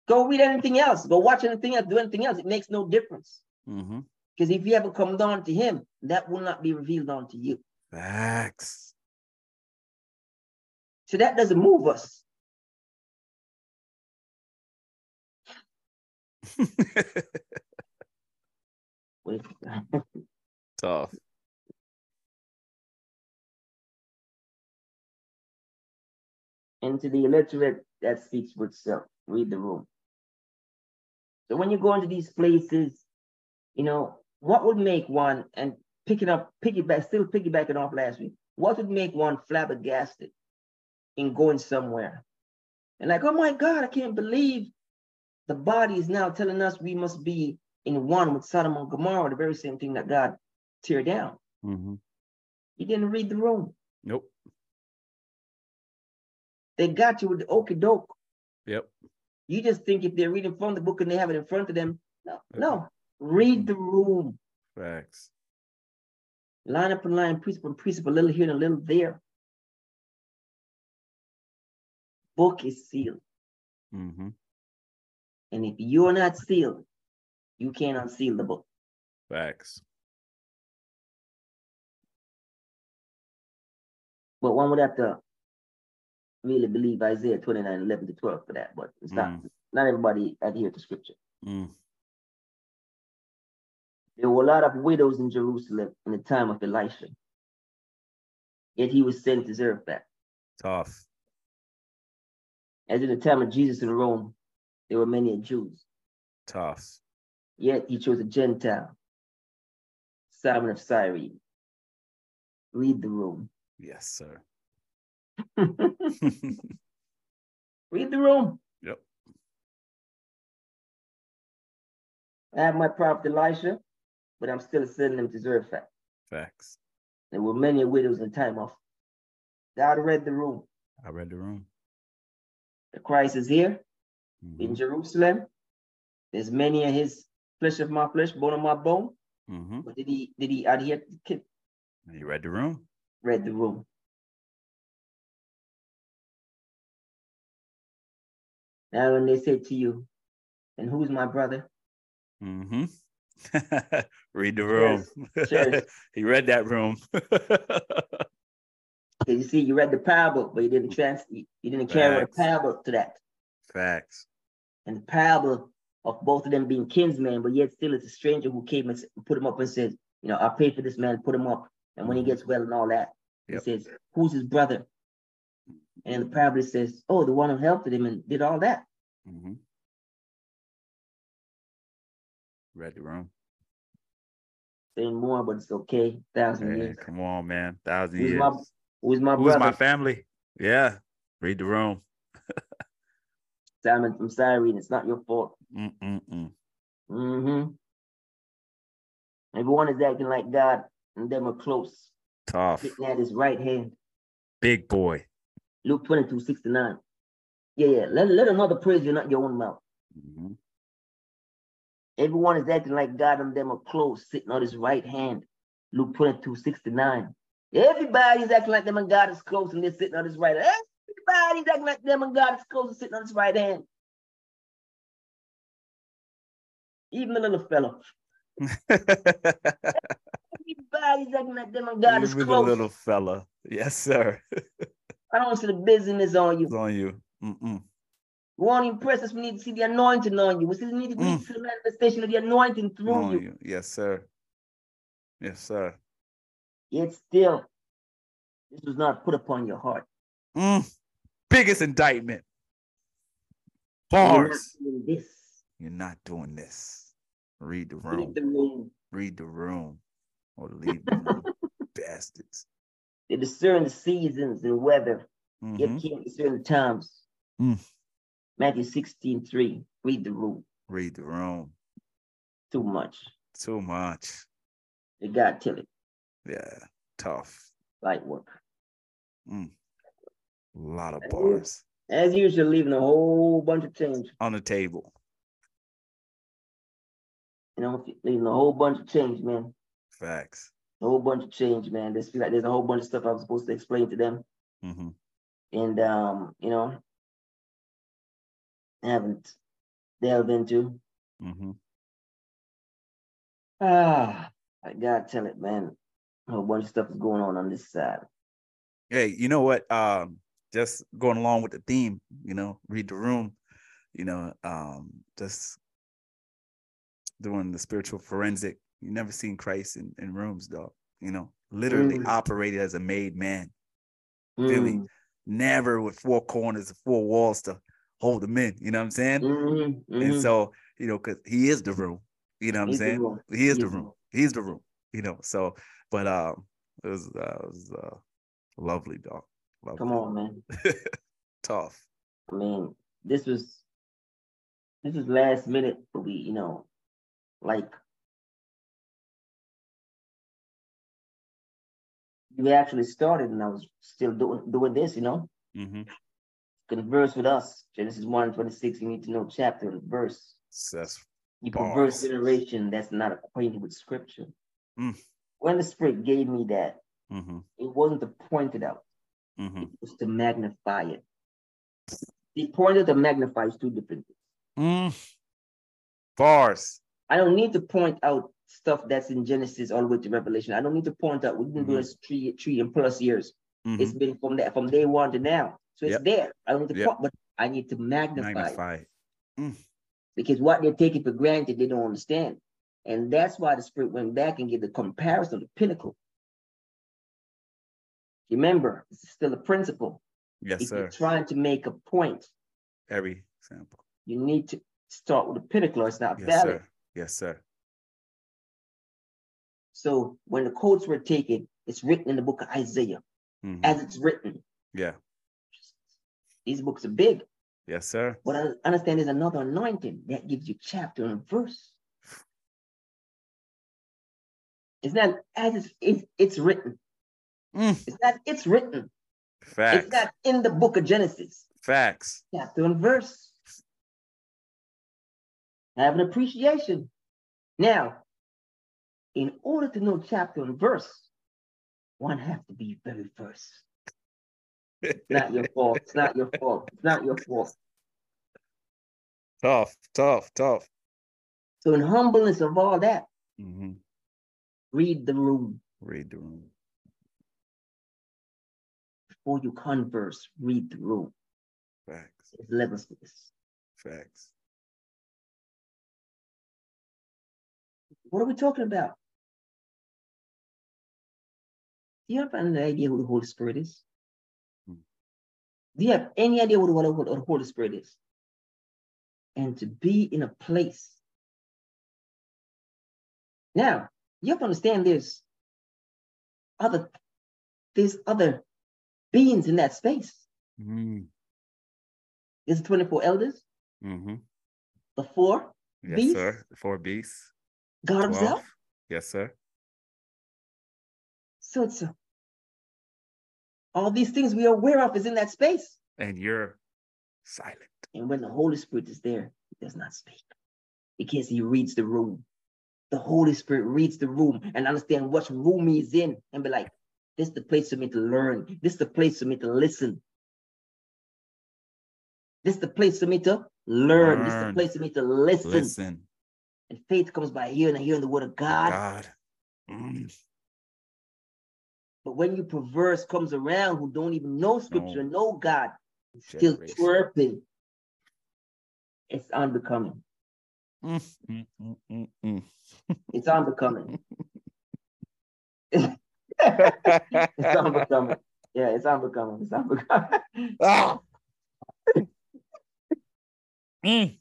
Go read anything else. Go watch anything else. Do anything else. It makes no difference. Mm-hmm. Because if you haven't come down to him, that will not be revealed unto you. Facts. So that doesn't move us. Wait. Tough. and to the illiterate, that speaks for itself. Read the room. So when you go into these places, you know, what would make one, and picking up, piggyback, still piggybacking off last week, what would make one flabbergasted in going somewhere? And like, oh my God, I can't believe the body is now telling us we must be in one with Sodom and Gomorrah, the very same thing that God tear down. Mm-hmm. You didn't read the room. Nope. They got you with the okie doke. Yep. You just think if they're reading from the book and they have it in front of them, no, no. Read the room, Facts. line up and line, precept and precept, a little here and a little there. Book is sealed, Mm-hmm. and if you're not sealed, you can't unseal the book. Facts. But one would have to really believe Isaiah 29, 11 to 12 for that. But it's not, Mm. not everybody adhere to scripture. Mm. There were a lot of widows in Jerusalem in the time of Elisha. Yet he was sent to Zarephath. Tough. As in the time of Jesus in Rome, there were many Jews. Tough. Yet he chose a Gentile, Simon of Cyrene. Read the room. Yes, sir. Read the room. yep. I have my prophet Elisha, but I'm still sending him to Zarephath. Facts. There were many widows in time of. God read the room. I read the room. The Christ is here in Mm-hmm. Jerusalem. There's many of his flesh of my flesh, bone of my bone. Mm-hmm. But did he did he adhere to the kid? You read the room. Read the room. Now when they say to you, and who's my brother? Mm-hmm. read the room. Cheers. he read that room. you see, you read the parable, but you didn't trans you you didn't carry the Facts. parable to that. Facts. And the parable of both of them being kinsmen, but yet still it's a stranger who came and put him up and says, you know, I paid for this man, put him up. And when he gets well and all that, Yep. he says, Who's his brother? And the parable says, Oh, the one who helped him and did all that. Mm-hmm. Read the room. Saying more, but it's okay. Thousand Hey, years. come on, man. Thousand Who's years. my who's my Who's brother? my family? Yeah. Read the room. Simon, I'm sorry, reading. It's not your fault. Mm-mm-mm. Mm-hmm. Everyone is acting like God, and them are close, Tough. sitting at his right hand. Big boy. Luke 22, 69. Yeah, yeah. Let, let another praise you, not your own mouth. Mhm. Everyone is acting like God and them are close, sitting on his right hand. Luke 22, 69. Everybody's acting like them and God is close and they're sitting on his right hand. Everybody's acting like them and God is close and sitting on his right hand. Even the little fellow. Everybody's acting like them and God is close. Even the little fella. Yes, sir. I don't see the business on you. It's on you. Mm-mm. We want to impress us. We need to see the anointing on you. We still need to Mm. see the manifestation of the anointing through On you. you. Yes, sir. Yes, sir. Yet still, this was not put upon your heart. Mm. Biggest indictment. You're not Bars. doing this. You're not doing this. Read the room. the room. Read the room. Or leave the room. Bastards. They discern the seasons and weather. Yet Mhm. can't discern the times. Mm. Matthew 16, 3. Read the room. Read the room. Too much. Too much. They got till it. Yeah. Tough. Light work. Mm. A lot of As bars As usual, leaving a whole bunch of change. on the table. You know, leaving a whole bunch of change, man. Facts. A whole bunch of change, man. This feel like there's a whole bunch of stuff I was supposed to explain to them. hmm and um, you know, haven't delved into. hmm Ah, I gotta tell it, man. A whole bunch of stuff is going on on this side. Hey, you know what? Um, just going along with the theme, you know, read the room, you know, um, just doing the spiritual forensic. You never seen Christ in, in rooms, dog. You know, literally Mm. operated as a made man. Mm, Never with four corners and four walls to hold him in. You know what I'm saying? mhm, And mhm. so, you know, because he is the room. You know what I'm He's saying? He is He the room. He's the room. You know. So, but um, it was uh, it was uh, lovely, dog. Lovely. Come on, man. Tough. I mean, this was this was last minute, but we, you know, like we actually started, and I was still doing doing this, you know. Mm-hmm. Converse with us. Genesis 1 26, you need to know chapter and verse. That's You perverse generation that's not acquainted with scripture. Mm. When the Spirit gave me that, mm-hmm. it wasn't to point it out, Mm-hmm. it was to magnify it. The point to magnify is two different things. Mm. Bars. I don't need to point out stuff that's in Genesis all the way to Revelation. I don't need to point out we've been doing this three, three and plus years. Mhm. It's been from that from day one to now. So it's Yep. there. I don't need to Yep. point, but I need to magnify. Magnify. it. because what they're taking for granted, they don't understand. And that's why the spirit went back and gave the comparison of the pinnacle. Remember, it's still a principle. Yes, if sir. you're trying to make a point, Every example. you need to start with the pinnacle or it's not Yes, valid. sir. Yes, sir. So when the quotes were taken, it's written in the book of Isaiah Mhm. as it's written. Yeah. These books are big, Yes, sir. What I understand is another anointing that gives you chapter and verse. It's not as it's, it's, it's written. Mm. It's not it's written. Facts. It's not in the book of Genesis, Facts. chapter and verse. I have an appreciation. Now, in order to know chapter and verse, one have to be very first. It's not your fault. It's not your fault. It's not your fault. tough, tough, tough. So, in humbleness of all that, hmm read the room Read the room. before you converse. Read the room. Facts. Levels to this. Facts. What are we talking about? Do you have any idea who the Holy Spirit is? Hmm. Do you have any idea what, what, what the Holy Spirit is? And to be in a place. Now, you have to understand there's other there's other beings in that space. Mm. There's 24 elders, Mm-hmm. the four, Yes, Beasts? sir. Four beasts. God Himself. Yes, sir. So all these things we are aware of is in that space. And you're silent. And when the Holy Spirit is there, he does not speak because he reads the room. The Holy Spirit reads the room and understand what room he's in and be like, this is the place for me to learn. This is the place for me to listen. This is the place for me to learn. This is the place for me to listen. Listen. And faith comes by hearing and hearing the word of God. God. Mm. But when you perverse comes around who don't even know scripture, No. know God, still twerping, it's unbecoming. Mm, mm, mm. It's unbecoming. it's unbecoming. Yeah, it's unbecoming. It's unbecoming. Ah. Yeah,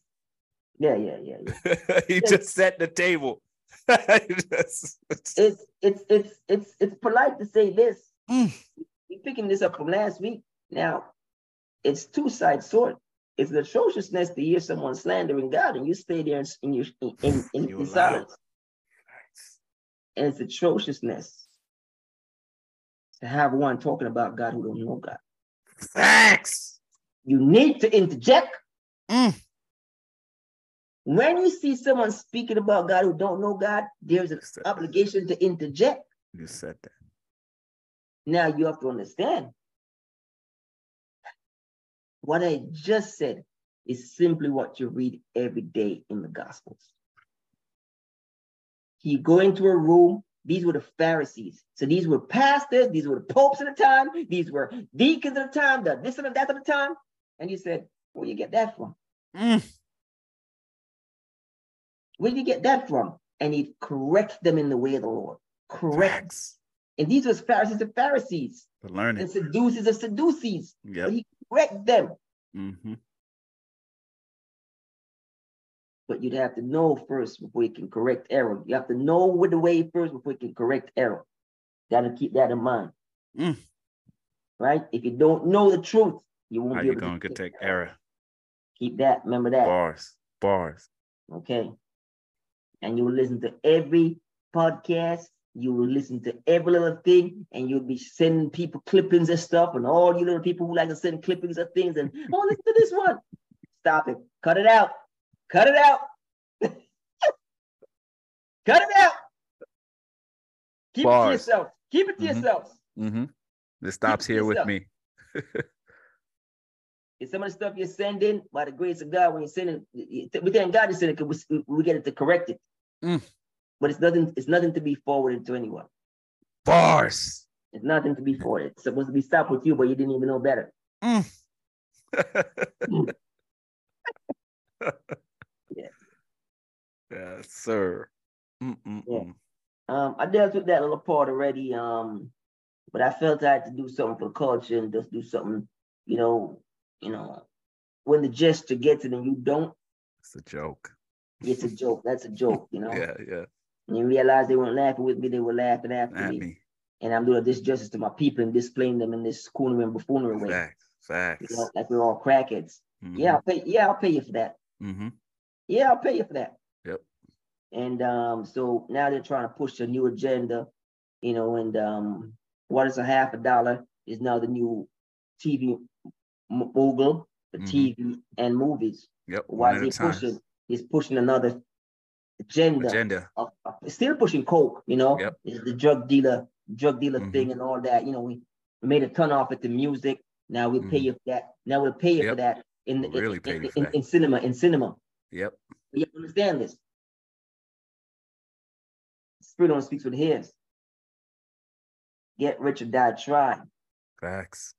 yeah, yeah, yeah. he just set the table. It's it's it's it's it's polite to say this. Mm. We're picking this up from last week. Now, it's two side sword. It's the atrociousness to hear someone slandering God and you stay there in in your in, in, in, You in allow. silence. And it's atrociousness to have one talking about God who don't know God. Facts. You need to interject Mm. When you see someone speaking about God who don't know God. There's an You said that. obligation to interject. You said that. Now you have to understand what I just said is simply what you read every day in the Gospels. You go into a room, these were the Pharisees. So these were pastors, these were the popes at the time, these were deacons at the time, the this and the that at the time. And you said, Where you get that from? Mm. Where do you get that from? And he corrects them in the way of the Lord. Corrects. And these were Pharisees of Pharisees The learning. and it. Sadducees of Sadducees. Yep. But he corrects them. hmm But you'd have to know first before you can correct error. You have to know with the way first before you can correct error. Gotta keep that in mind. Mm. Right? If you don't know the truth, you won't How be you able gonna to take error? keep that. Remember that. Bars. Bars. Okay. And you will listen to every podcast. You will listen to every little thing, and you'll be sending people clippings and stuff, and all you little people who like to send clippings of things, and oh, listen to this one. Stop it. Cut it out. Cut it out. Cut it out. Keep it to yourself. Keep it to Mhm. yourselves. Mm-hmm. It stops here with me. It's some of the stuff you're sending by the grace of God when you're sending. We thank God send it because we, we get it to correct it. Mm. But it's nothing. It's nothing to be forwarded to anyone. Bars. It's nothing to be forwarded. It's supposed to be stopped with you, but you didn't even know better. Mm. Yeah. Yes, sir. Mm-mm-mm. Um, I dealt with that little part already. Um, but I felt I had to do something for culture and just do something, you know, you know, when the gesture gets it and you don't, It's a joke. It's a joke. That's a joke, you know. Yeah, yeah. And you realize they weren't laughing with me, they were laughing after At me. me. And I'm doing this justice to my people and displaying them in this coonery and buffoonery way. Facts. Facts. You know, like we're all crackheads. Yeah, I'll pay, yeah, I'll pay you for that. Mm-hmm. Yeah, I'll pay you for that. Yep. And um, so now they're trying to push a new agenda, you know, and um, what is a half a dollar is now the new TV mogul for Mhm. TV and movies. Yep. Why is he pushing? He's pushing another agenda. Agenda. Of, of- still pushing coke, you know, Yep. It's the drug dealer, drug dealer Mhm. thing and all that. You know, we made a ton off it the music. Now we'll pay Mhm. you for that. Now we'll pay you for that in the really in, in, in- in cinema. In cinema, Yep. you understand this. Spirit only speaks with his. Get rich or die trying. Facts.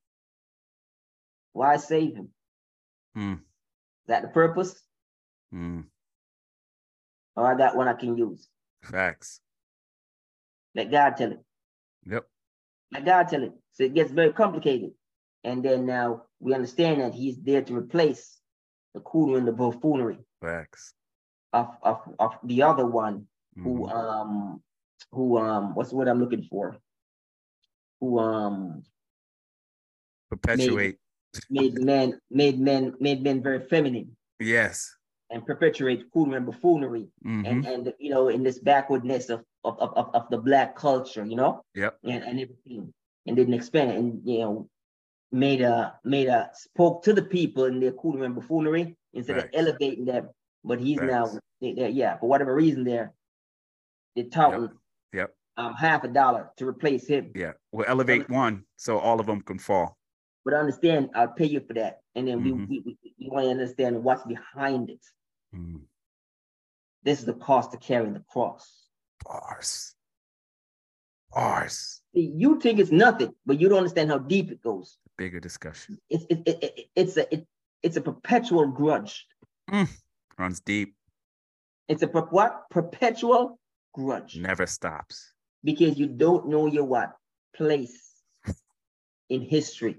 Why save him? Mm. Is that the purpose? Mm. Or I got one I can use? Facts. Let God tell it. Yep. Let God tell it. So it gets very complicated. And then now we understand that he's there to replace the cooler and the buffoonery Facts. of, of, of the other one who Mhm. um who um what's the word I'm looking for? Who um Perpetuate. made men made men made men very feminine Yes. And perpetuate cooler and buffoonery Mhm. and and you know in this backwardness of of, of, of, the black culture, you know, Yep. and, and everything, and didn't expand it, and you know, made a made a spoke to the people in their cooler and buffoonery instead of elevating them. But he's now, Facts. they, they- yeah, for whatever reason, they're they're touting Yep. um half a dollar to replace him. Yeah. We'll elevate one so all of them can fall. But understand, I'll pay you for that, and then Mhm. we, we, we, we want to understand what's behind it. Mm. This is the cost of carrying the cross. Bars. Bars. See, you think it's nothing, but you don't understand how deep it goes. Bigger discussion. It's it, it, it, it's a it, it's a perpetual grudge. Runs deep. It's a per- what perpetual grudge Never stops. because you don't know your what place in history.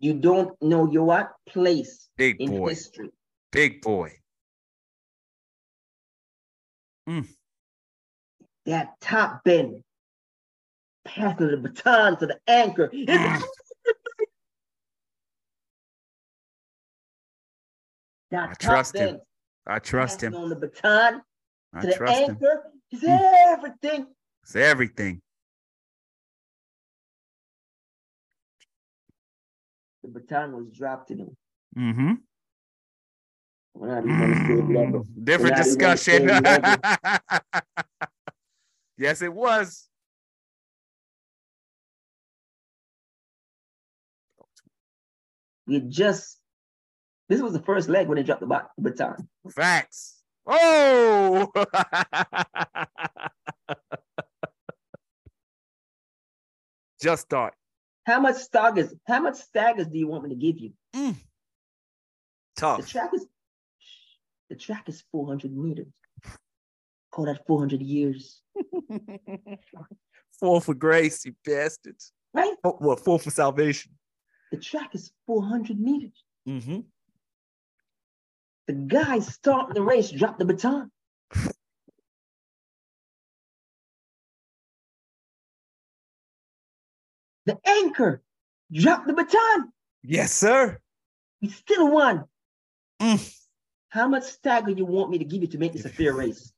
You don't know your what place Big in boy. history. Big boy. That top bend, passing the baton to the anchor. Mm. I top trust him. I trust him. on the baton I to the trust him. anchor is Mm. everything. It's everything. The baton was dropped to them. Mm-hmm. We're not even on the same level. Different not even on the discussion. yes, it was. We just this was the first leg when they dropped the bat- baton. Facts. Oh. Just start. How much staggers? How much staggers do you want me to give you? Mm. The Tough. track is the track is 400 meters. Call that 400 years, four for grace, you bastards. right? Oh, what? Fall for salvation. The track is 400 meters. Mm-hmm. The guy starting the race dropped the baton. The anchor dropped the baton. Yes, sir. We still won. Mm. How much stagger you want me to give you to make this a fair race?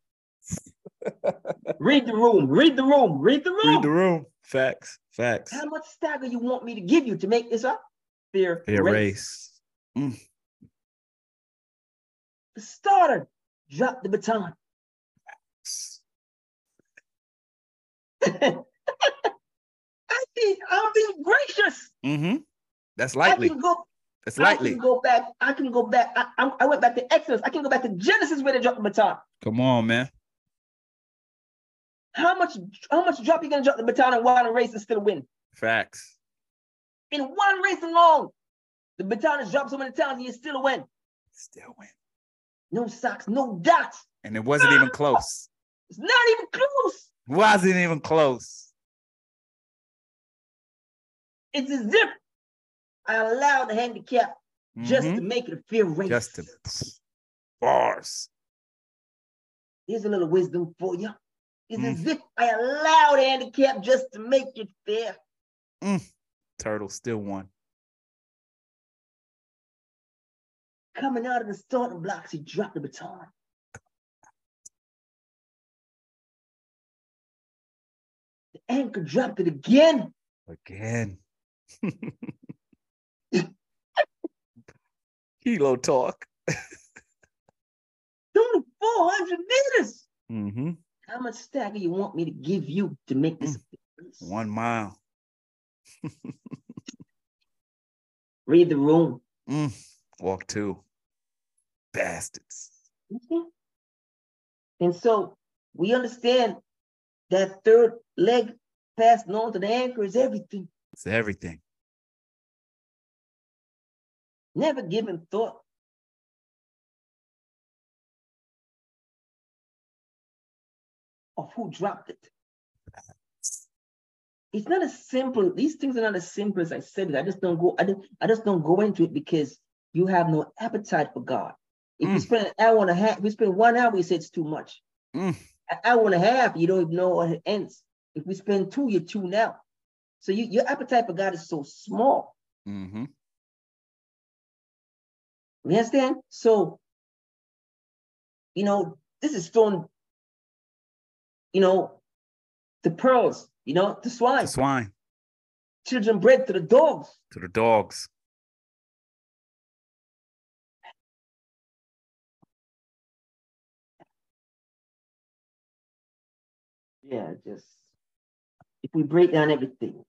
read the room. Read the room. Read the room. Read the room. Facts. Facts. How much stagger you want me to give you to make this a fair, Fair race? race. The starter dropped the baton. I think I'm being gracious. Mm-hmm. That's I can go. That's I can go back. I can go back. I, I, I went back to Exodus. I can go back to Genesis where they dropped the baton. Come on, man. How much? How much drop you gonna drop the baton in one race and still win? Facts. In one race alone, the baton is dropped so many times and you still win. Still win. No socks, no dots. And it wasn't even close. It's not even close. Wasn't even close. It's as if I allow the handicap just Mhm. to make it a fair race. Just to bars. Here's a little wisdom for you. It's Mm. as if I allowed the handicap just to make it fair. Turtle still won. Coming out of the starting blocks, he dropped the baton. The anchor dropped it again. Again. Kilo talk. It's only 400 meters. Mm-hmm. How much stagger do you want me to give you to make this? a fair race? One mile. Read the room. Mm. Walk two. Bastards. Okay? And so we understand that third leg passing on to the anchor is everything. It's everything. Never given thought of who dropped it. It's not as simple. These things are not as simple as I said it. I just don't go. I just, I just don't go into it because you have no appetite for God. If mm. you spend an hour and a half, if you spend one hour, you say it's too much. Mm. An hour and a half, you don't even know what it ends. If we spend two, you're two now. So you, your appetite for God is so small. Mm-hmm. You understand? So, you know, this is throwing, you know, the pearls, you know, the swine. The swine. Children bread to the dogs. To the dogs. Yeah, just if we break down everything,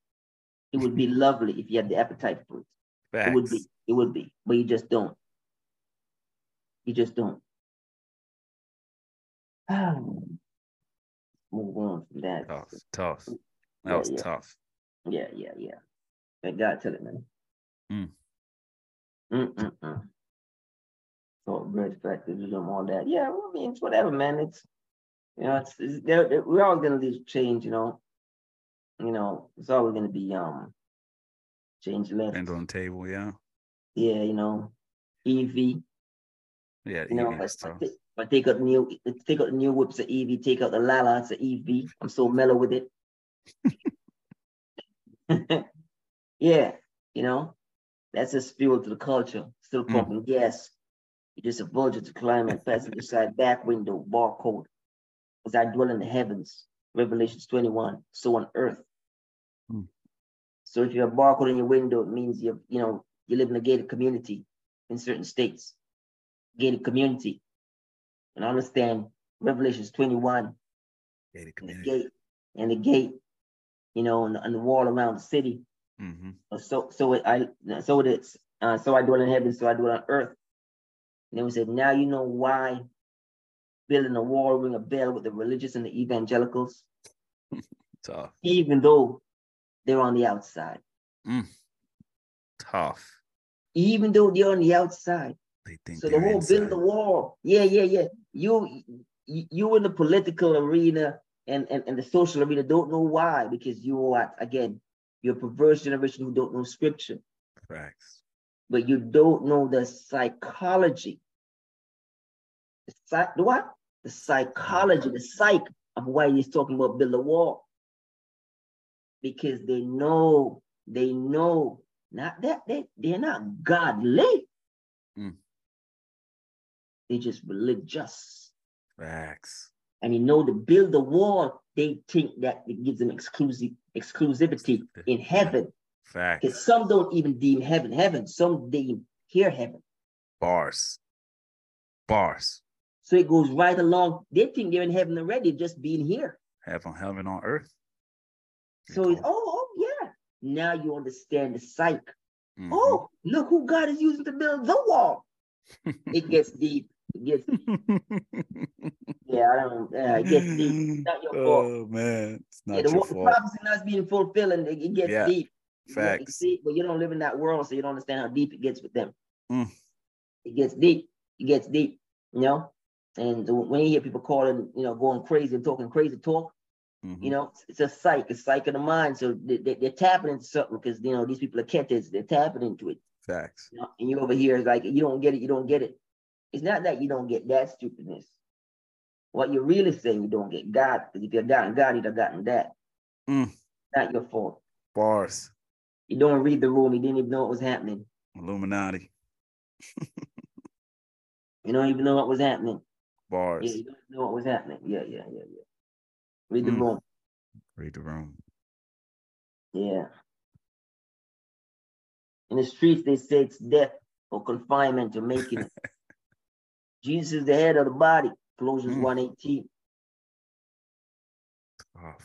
it would be lovely if you had the appetite for it. Facts. It would be. It would be. But you just don't. You just don't. Move on from that. Tough, tough. That yeah, was yeah. tough. Yeah, yeah, yeah. Thank God tell it, man. Mm. Mm-mm-mm. So bread factors and all that. Yeah, well, I mean, it's whatever, man. It's you know, it's, it's they're, they're, we're all gonna lose change, you know. You know, it's always gonna be um change left. And on table, yeah. Yeah, you know, EV. Yeah, you know, if I, if I take out the new take out the new whips of EV, take out the Lala, it's EV. I'm so mellow with it. yeah, you know, that's a fuel to the culture. Still pumping mm. gas. You're just a vulture to climate, passenger side back window, barcode. As I dwell in the heavens, Revelations 21, so on earth. Mm. So if you have barcode in your window, it means you have, you know you live in a gated community in certain states gated community. And I understand Revelations 21, gated community. And the gate, and the gate, you know, and, and the wall around the city. Mm-hmm. So so it, I so it is. Uh, so I dwell in heaven, so I dwell on earth. And then we said, now you know why building a wall ring a bell with the religious and the evangelicals. Tough. Even though they're on the outside. Mm. Tough. Even though they're on the outside. They think so the whole inside. build the wall. Yeah, yeah, yeah. You you in the political arena and, and, and the social arena don't know why, because you are again, you're a perverse generation who don't know scripture. Facts. But you don't know the psychology. The psych the what? The psychology, the psych of why he's talking about build a wall. Because they know, they know, not that they, they're not godly. They just religious. Facts. And you know, to build the wall, they think that it gives them exclusive exclusivity in heaven. Facts. Because some don't even deem heaven heaven. Some deem here heaven. Bars. Bars. So it goes right along. They think they're in heaven already, just being here. Heaven, heaven on earth. So it's oh, oh yeah. Now you understand the psych. Mm-hmm. Oh, look who God is using to build the wall. it gets deep. Gets yeah, I don't. Uh, it gets deep. It's not your fault. Oh man, it's not yeah, the, your the prophecy not being fulfilled, and it, gets yeah. deep. Facts. See, but you don't live in that world, so you don't understand how deep it gets with them. Mm. It gets deep. It gets deep. You know, and when you hear people calling, you know, going crazy and talking crazy talk, mm-hmm. you know, it's a psych, a psych of the mind. So they, they, are tapping into something because you know these people are ketters. They're tapping into it. Facts. You know, and you over here is like you don't get it. You don't get it. It's not that you don't get that stupidness. What you're really saying, you don't get God, because if you're gotten God, you'd have gotten that. Mm. Not your fault. Bars. You don't read the room, you didn't even know what was happening. Illuminati. you don't even know what was happening. Bars. Yeah, you don't know what was happening. Yeah, yeah, yeah, yeah. Read the mm. room. Read the room. Yeah. In the streets, they say it's death or confinement or making it. Jesus is the head of the body, Colossians mm. 118.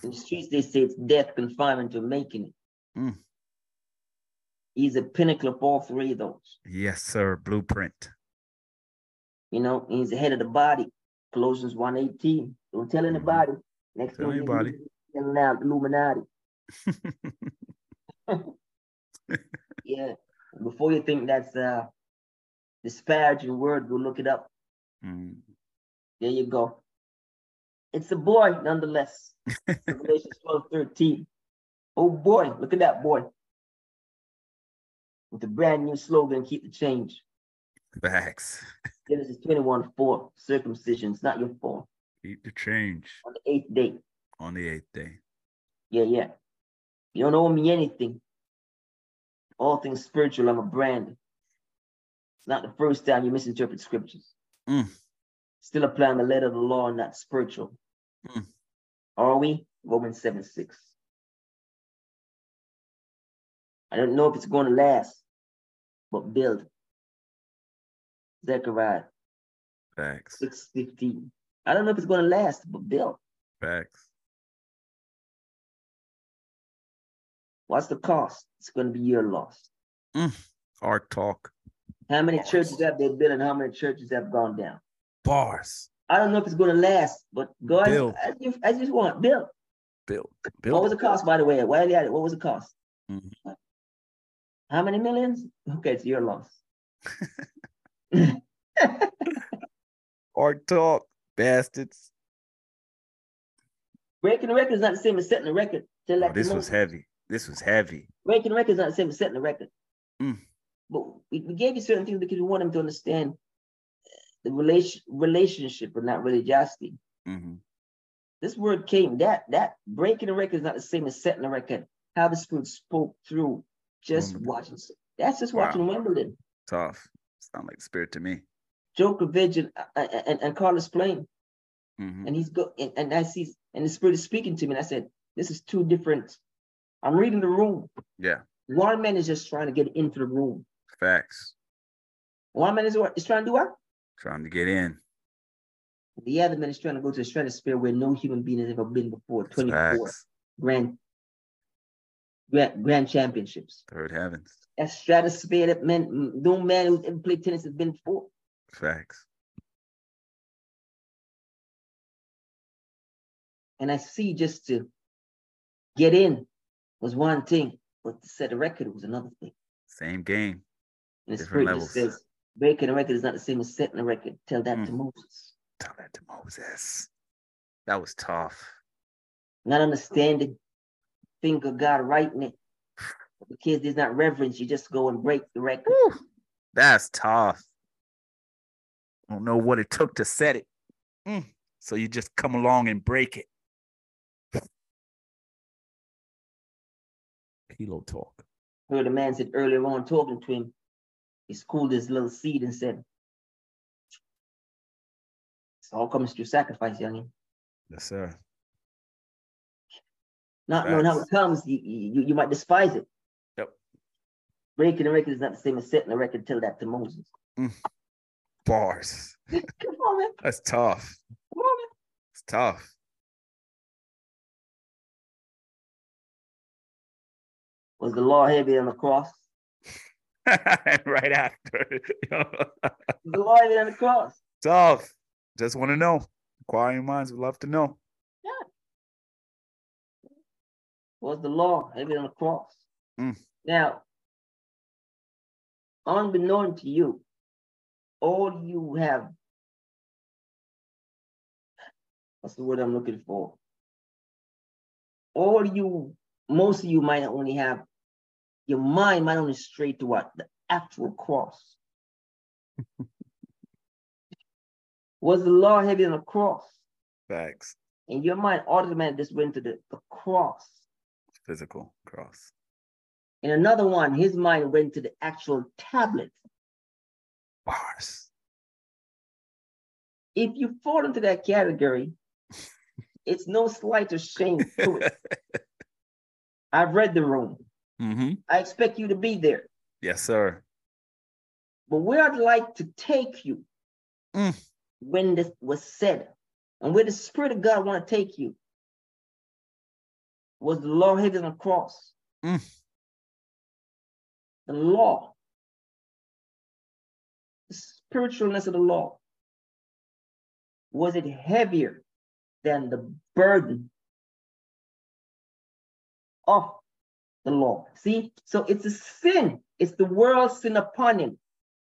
In the streets, they say it's death, confinement to making it. Mm. He's the pinnacle of all three of those. Yes, sir. Blueprint. You know, he's the head of the body, Colossians 118. Don't tell mm-hmm. anybody. Next tell anybody. Telling out Illuminati. yeah. Before you think that's a disparaging word, go look it up. Mm. There you go. It's a boy, nonetheless. Revelation 12, 13. Oh boy, look at that boy. With a brand new slogan, keep the change. Facts. Genesis 21, 4. Circumcision, it's not your fault. Keep the change On the eighth day. on the eighth day. Yeah, yeah. You don't owe me anything. All things spiritual, I'm a brand. It's not the first time you misinterpret scriptures. Mm. Still applying the letter of the law, and not spiritual. Mm. Are we? Romans 7 6. I don't know if it's going to last, but build. Zechariah Facts. 6 15. I don't know if it's going to last, but build. Facts. What's the cost? It's going to be your loss. Hard talk. How many Bars. churches have they built and how many churches have gone down? Bars. I don't know if it's going to last, but go ahead. Build. As you, as you want, build. Build. What was the cost, by the way? Why are you at it? What was the cost? Mhm. How many millions? Okay, it's your loss. Hard talk. Bastards. Breaking the record is not the same as setting the record. Oh, this was heavy. This was heavy. Breaking the record is not the same as setting the record. Mm. But we, we gave you certain things because we want them to understand the relation relationship, but not religiosity. hmm This word came. That that breaking the record is not the same as setting the record. How the Spirit spoke through just Wimbledon. watching. That's just Wow. watching Wimbledon. Tough. Sound like spirit to me. Djokovic and, uh, and, and Carlos playing. hmm and he's go and, and I see and the spirit is speaking to me. And I said, This is two different. I'm reading the room. Yeah. One man is just trying to get into the room. Facts. One man is what is trying to do what? Trying to get in. The other man is trying to go to the stratosphere where no human being has ever been before. 24 Facts. grand, grand grand championships. Third heavens. That stratosphere that man, no man who's ever played tennis has been before. Facts. And I see just to get in was one thing, but to set a record was another thing. Same game. And the spirit just says, breaking a record is not the same as setting a record. Tell that to Mm. Moses. Tell that to Moses. That was tough. Not understanding, think of God writing it. Because there's not reverence, you just go and break the record. That's tough. Don't know what it took to set it. Mm. So you just come along and break it. Pillow talk. Heard a man said earlier on talking to him, he schooled his little seed and said, It's all comes through sacrifice, youngin. Yes, sir. Not knowing how it comes, you, you, you might despise it. Yep. Breaking a record is not the same as setting a record. Tell that to Moses. Mm. Bars. Come on, man. That's tough. Come on, man. It's tough. Was the law heavy on the cross? right after. Law heavy on the cross? tough. Just want to know. Inquiring minds would love to know. Yeah. was the law heavy on the cross. Mm. Now, unbeknown to you, all you have, what's the word I'm looking for? All you, most of you might only have, your mind might only stray to what? The actual cross. was the law heavy on the cross? Facts. And your mind automatically just went to the, the cross. Physical cross. And another one, his mind went to the actual tablet. Bars. If you fall into that category, it's no slight or shame to it. I've read the room. Mm-hmm. I expect you to be there. Yes, sir. But where I'd like to take you Mm. when this was said, and where the Spirit of God want to take you, was the law hidden on the cross. Mm. The law, the spiritualness of the law, was it heavier than the burden of the law? See, so it's a sin. It's the world's sin upon him,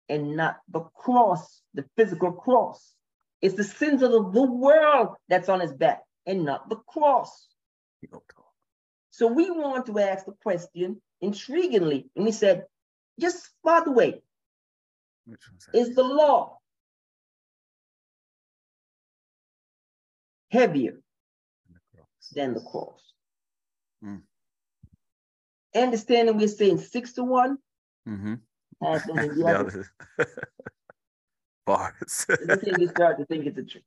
and not the cross, the physical cross. It's the sins of the, the world that's on his back and not the cross. So we want to ask the question intriguingly, and we said, just by the way, is the law heavier than the cross? Mm. Understanding we're saying six to one. Mm-hmm. Bars. you start to think it's a truth.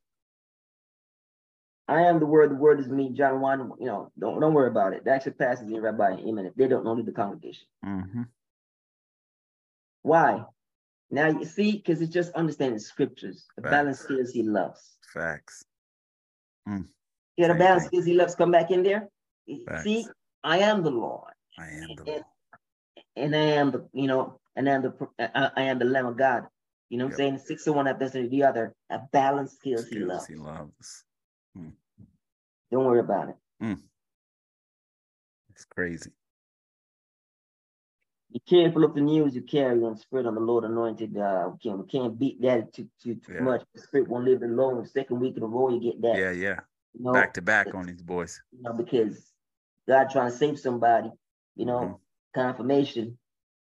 I am the word, the word is me, John 1. You know, don't don't worry about it. The actual passes in Rabbi Amen. If they don't know, the congregation. Mm-hmm. Why? Now you see, because it's just understanding scriptures. The Facts. balance skills he loves. Facts. Mm. Yeah, the balance skills he loves come back in there. Facts. See, I am the Lord. I am the and, Lord. And I am the, you know, and I am the I, I am the Lamb of God. You know what yep. I'm saying? Six of one have the other. A balance skills, skills he loves. He loves. Mm. Don't worry about it. Mm. It's crazy. Be careful of the news you carry on spirit on the Lord anointed. Uh, we can't, we can't beat that too too, too yeah. much. The spirit won't live alone. Second week in a row, you get that. Yeah, yeah. You know, back to back on these boys. You know, because God trying to save somebody. You know, mm-hmm. confirmation.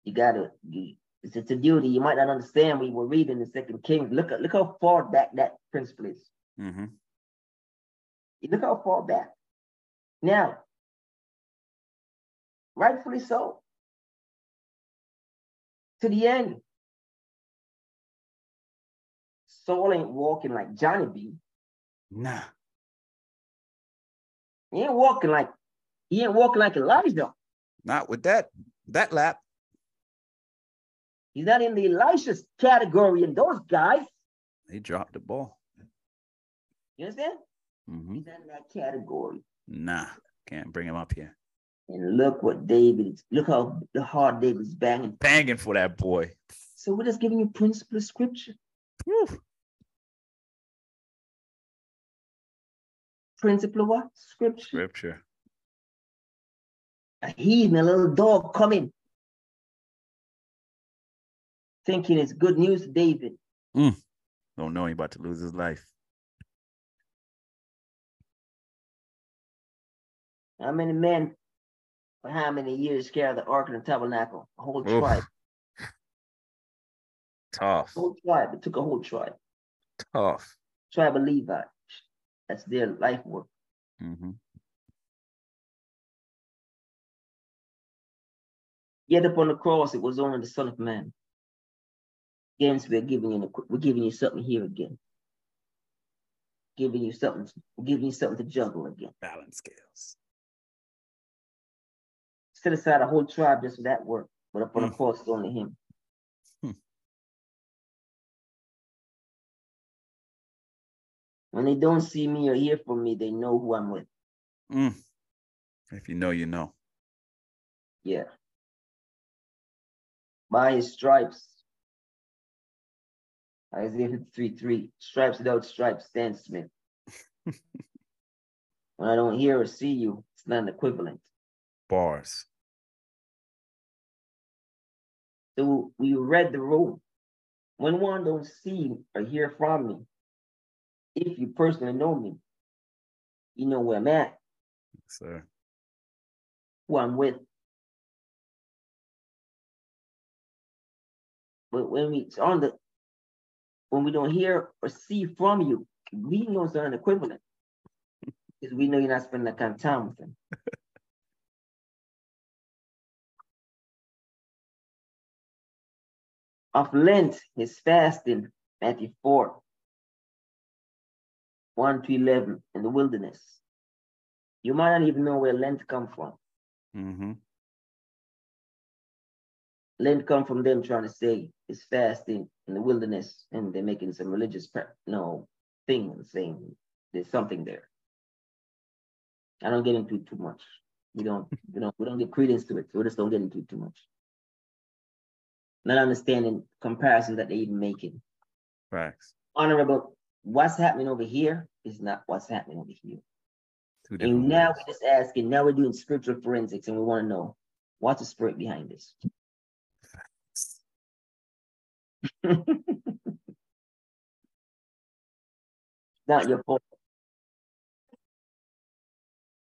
You gotta. You, it's, it's a duty. You might not understand. We were reading the Second Kings. Look at look how far back that principle is. Mm-hmm. Look how far back. Now, rightfully so. To the end. Saul ain't walking like Johnny B. Nah. He ain't walking like he ain't walking like Elijah. Not with that that lap. He's not in the Elisha's category in those guys. He dropped the ball. You understand? Mm-hmm. He's not in that category. Nah, can't bring him up here. And look what David, look how the hard David's banging. Banging for that boy. So we're just giving you principle of scripture. Whew. Principle of what? Scripture. Scripture. A heathen, a little dog coming. Thinking it's good news to David. Mm. Don't know he's about to lose his life. How many men for how many years carried the Ark of the Tabernacle? A whole Oof. tribe. Tough. A whole tribe. It took a whole tribe. Tough. Tribe of Levi. That's their life work. Mm-hmm. Yet upon the cross, it was only the Son of Man. Again, we're giving you we're giving you something here again. Giving you something, giving you something to juggle again. Balance scales set aside a whole tribe just for that work, but upon mm. the cross, it's only him. Hmm. When they don't see me or hear from me, they know who I'm with. Mm. If you know, you know. Yeah. His stripes. Isaiah 53 3. Stripes without stripes, Stan Smith. when I don't hear or see you, it's not an equivalent. Bars. So we read the rule. When one don't see or hear from me, if you personally know me, you know where I'm at. Sir. Who I'm with. But when we on the when we don't hear or see from you, we know it's an equivalent. Because we know you're not spending that kind of time with them. of Lent, his fasting, Matthew 4, 1 to 11 in the wilderness. You might not even know where Lent come from. Mm-hmm. Lent come from them trying to say it's fasting in the wilderness and they're making some religious you know, thing saying there's something there. I don't get into it too much. We don't, you know, we don't give credence to it. So we just don't get into it too much not understanding comparisons that they're even making. Facts. Honorable, what's happening over here is not what's happening over here. And now ways. we're just asking, now we're doing spiritual forensics and we want to know what's the spirit behind this. not your fault.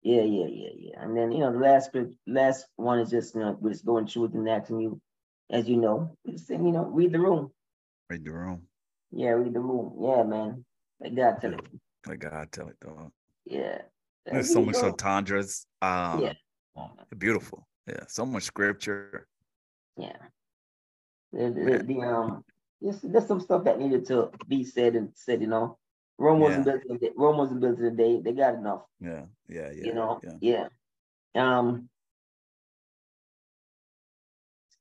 Yeah, yeah, yeah, yeah. And then you know the last last one is just you know we're just going through and asking you, as you know, just saying, you know read the room. Read the room. Yeah, read the room. Yeah, man. Like God tell it. Like God tell it, dog. Yeah. There's so much entendres. Um, yeah. Beautiful. Yeah. So much scripture. Yeah. The, the, the um, there's, there's some stuff that needed to be said and said. You know, Rome wasn't yeah. built. In the, Rome wasn't built in a day. They got enough. Yeah. Yeah. Yeah. You know. Yeah. yeah. Um.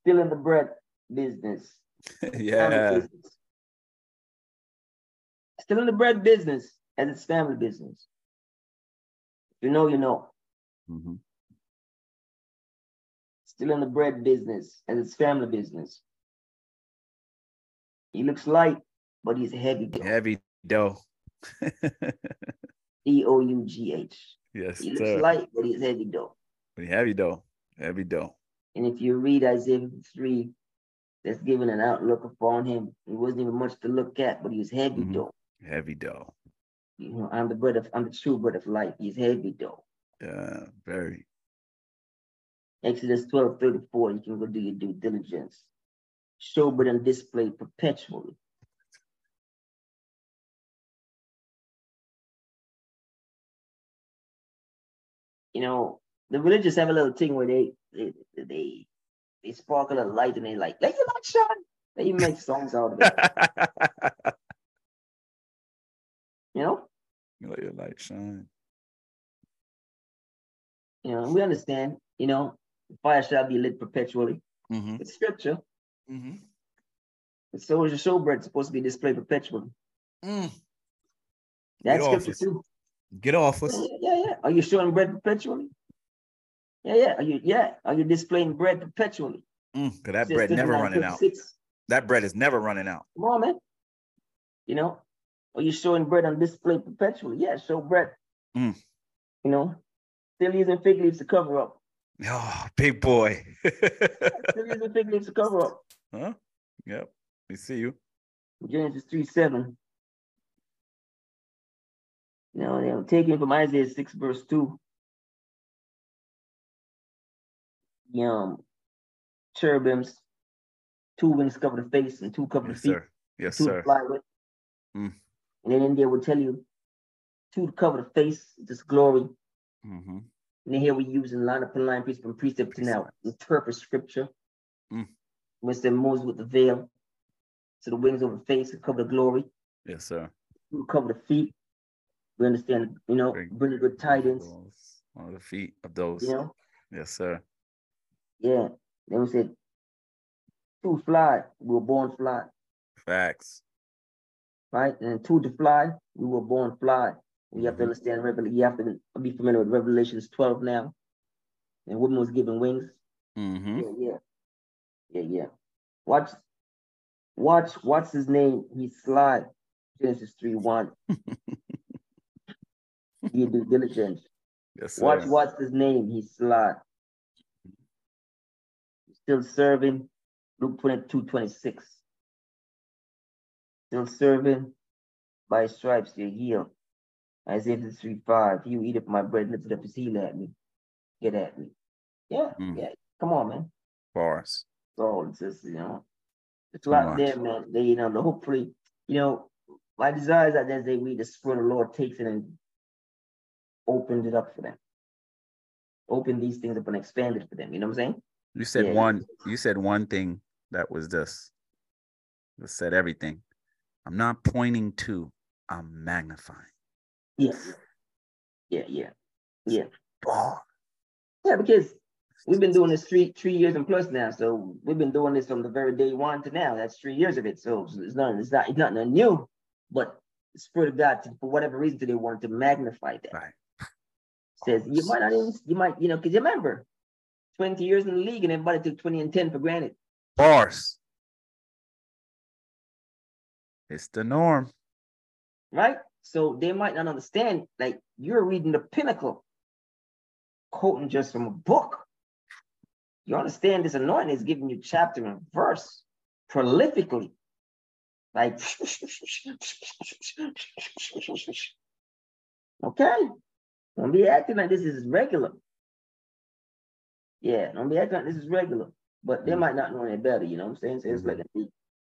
Still in the bread business. yeah. Still in the bread business as it's family business. You know, you know. Mm-hmm. Still in the bread business as it's family business. He looks light, but he's heavy dough. Heavy dough. D O U G H. Yes. He looks sir. light, but he's heavy dough. Heavy dough. Heavy dough. And if you read Isaiah 3, that's giving an outlook upon him. He wasn't even much to look at, but he was heavy mm-hmm. dough. Heavy dough. You know, I'm the bread of I'm the true bread of life. He's heavy dough. Yeah, very. Exodus 12, 34, you can go do your due diligence. Showbread and displayed perpetually. You know, the religious have a little thing where they they they, they sparkle a light and they like, let your light shine. They make songs out of it. you know? Let your light shine. You know, we understand, you know, fire shall be lit perpetually. Mm-hmm. It's scripture. Mm-hmm. So is your showbread supposed to be displayed perpetually. Mm. That's scripture too. Get off us. Yeah, yeah, yeah. Are you showing bread perpetually? Yeah, yeah. Are you yeah? Are you displaying bread perpetually? Mm, Cause that bread never running out. That bread is never running out. Come on, man. You know, are you showing bread on display perpetually? Yeah, show bread. Mm. You know, still using fig leaves to cover up. Oh, big boy. still using fig leaves to cover up. Huh? Yep. We see you. Genesis 3 7. You know, they were taken from Isaiah 6, verse 2. The um, cherubims, two wings cover the face and two cover yes, the feet. Sir. Yes, two sir. To fly with. Mm. And then India will tell you two to cover the face, just glory. Mm-hmm. And here we use in line upon line, precept from precept to now interpret scripture. Mm. When it Moses with the veil, so the wings over the face to cover the glory. Yes, sir. To cover the feet. We understand, you know, bring, good tidings. On the feet of those. You know? Yes, sir. Yeah. Then we said, two fly, we were born fly. Facts. Right? And two to fly, we were born fly. You have to mm-hmm. understand, you have to be familiar with Revelations 12 now. And woman was given wings. Mm-hmm. Yeah, yeah. Yeah, yeah. Watch, watch, what's his name? He's sly. Genesis 3 1. you do diligence. Yes, sir. Watch, what's his name? He's sly. Still serving. Luke 22 26. Still serving. By stripes you're healed. Isaiah 3 5. He who eateth my bread and lifted up his heel at me. Get at me. Yeah, mm. yeah. Come on, man. Bars. So it's just, you know, it's a lot there, man. They, you know, hopefully, you know, my desire is that as they read the Spirit of the Lord takes it and opened it up for them. Open these things up and expand it for them. You know what I'm saying? You said yeah. one, you said one thing that was this. That said everything. I'm not pointing to, I'm magnifying. Yeah. Yeah, yeah. Yeah. Oh. Yeah, because we've been doing this three three years and plus now. So we've been doing this from the very day one to now. That's three years of it. So it's not it's not it's not nothing new, but the Spirit of God, for whatever reason, they wanted to magnify that. Right. Says you might not even you might, you know, because you remember, 20 years in the league and everybody took 20 and 10 for granted. Bars. It's the norm. Right? So they might not understand, like you're reading the pinnacle, quoting just from a book. You understand this anointing is giving you chapter and verse prolifically. Like, okay. Don't be acting like this is regular. Yeah, don't be acting like this is regular. But they Mm. might not know any better, you know what I'm saying? So it's Mhm. like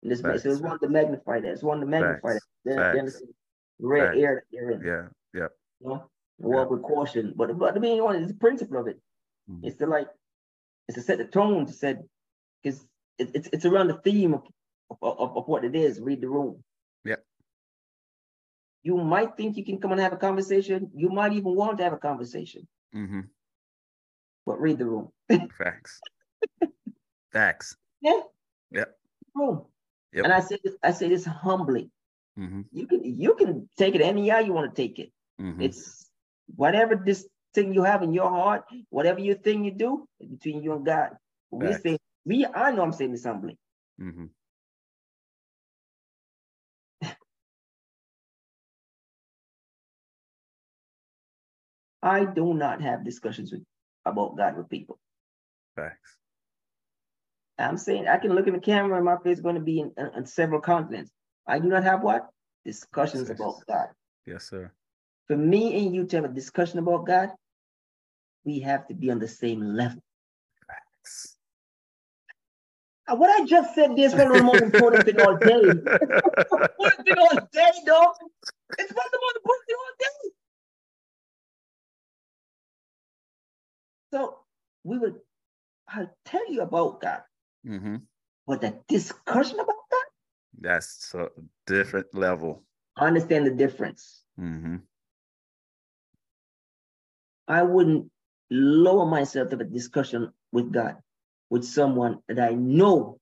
and this so it's one to magnify that. It's one to magnify Facts. that. Then, Facts. it's red Facts. air that they're in. Yeah. Yeah. You know? Walk with caution. But but the main one is the principle of it. Mhm. It's to like it's to set the tone to set because it, it's it's around the theme of, of, of, of what it is. Read the room. Yeah. You might think you can come and have a conversation. You might even want to have a conversation, Mm-hmm. but read the room. Facts. Facts. Yeah. Yep. Room. Yep. And I say this, I say this humbly. Mm-hmm. You can you can take it any how you want to take it. Mm-hmm. It's whatever this thing you have in your heart, whatever your thing you do, between you and God. We Facts. say, we I know I'm saying this humbly. Mm-hmm. I do not have discussions with about God with people. Facts. I'm saying I can look in the camera and my face is going to be in, in, in several continents. I do not have what? Discussions about God. Yes, sir. For me and you to have a discussion about God, we have to be on the same level. Facts. What I just said, this one of the most important thing all day. important thing all day, dog. It's one of the most important thing all day. So we would, I'll tell you about God, mm-hmm. but the discussion about That's a different level. I understand the difference. Mm-hmm. I wouldn't lower myself to a discussion with God, with someone that I know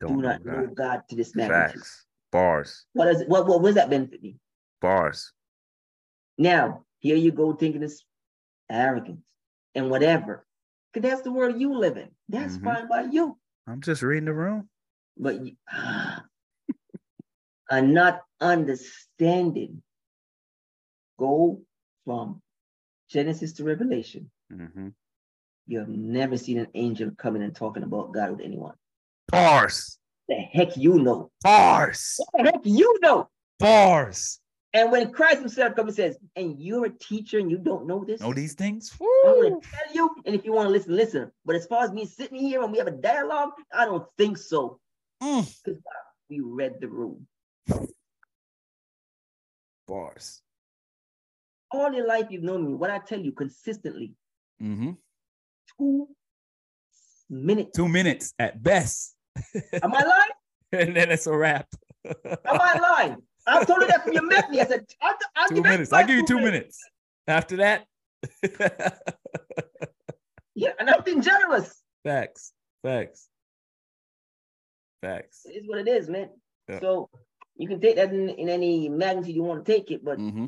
Don't do know not know God. God to this magnitude. Facts. Bars. What is what what does that benefit me? Bars. Now, here you go thinking it's arrogance and whatever. Because that's the world you live in. That's Mhm. fine by you. I'm just reading the room. But you are not understanding. Go from Genesis to Revelation. Mm-hmm. You have never seen an angel coming and talking about God with anyone. Bars. The heck you know. Bars. What the heck you know. Bars. And when Christ himself comes and says, and you're a teacher and you don't know this, Know these things? I'm going to tell you. And if you want to listen, listen. But as far as me sitting here and we have a dialogue, I don't think so. Mm. We read the room. Bars. All your life you've known me. What I tell you consistently, Mm-hmm. two minutes. Two minutes at best. Am I lying? and then it's a wrap. Am I lying? I told you that from your met me. I said, I'll, I'll two minutes. I'll give you two minutes. After that, Yeah, and I'm being generous. facts. Facts. Facts. It is what it is, man. Yeah. So you can take that in, in any magnitude you want to take it, but Mm-hmm.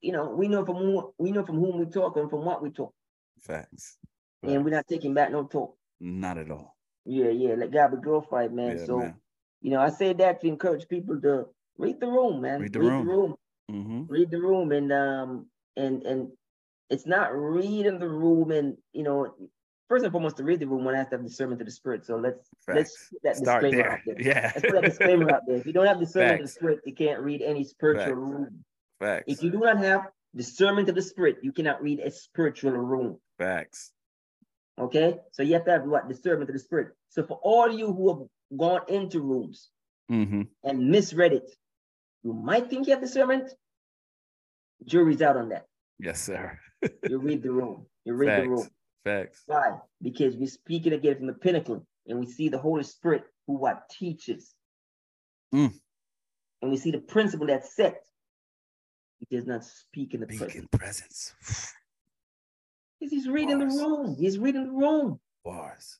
you know, we know from whom we know from whom we talk and from what we talk. Facts. And we're not taking back no talk. Not at all. Yeah, yeah. Let God be glorified, man. Yeah, so man. you know, I say that to encourage people to read the room, man. Read the room. room. Mm-hmm. Read the room, and um, and and it's not reading the room, and you know, first and foremost, to read the room, one has to have discernment of the spirit. So let's let's put that Start disclaimer there. out there. Yeah. Let's put that disclaimer out there. If you don't have discernment of the spirit, you can't read any spiritual Facts. room. Facts. If you do not have discernment of the spirit, you cannot read a spiritual room. Facts. Okay, so you have to have what discernment of the spirit. So for all you who have gone into rooms Mm-hmm. and misread it, you might think you have discernment. Jury's out on that. Yes, sir. You read the room. You read the room. Facts. Why? Because we're speaking again from the pinnacle, and we see the Holy Spirit who what teaches, Mm. and we see the principle that's set. He does not speak in the in presence. Because he's reading Bars. the room. He's reading the room. Bars.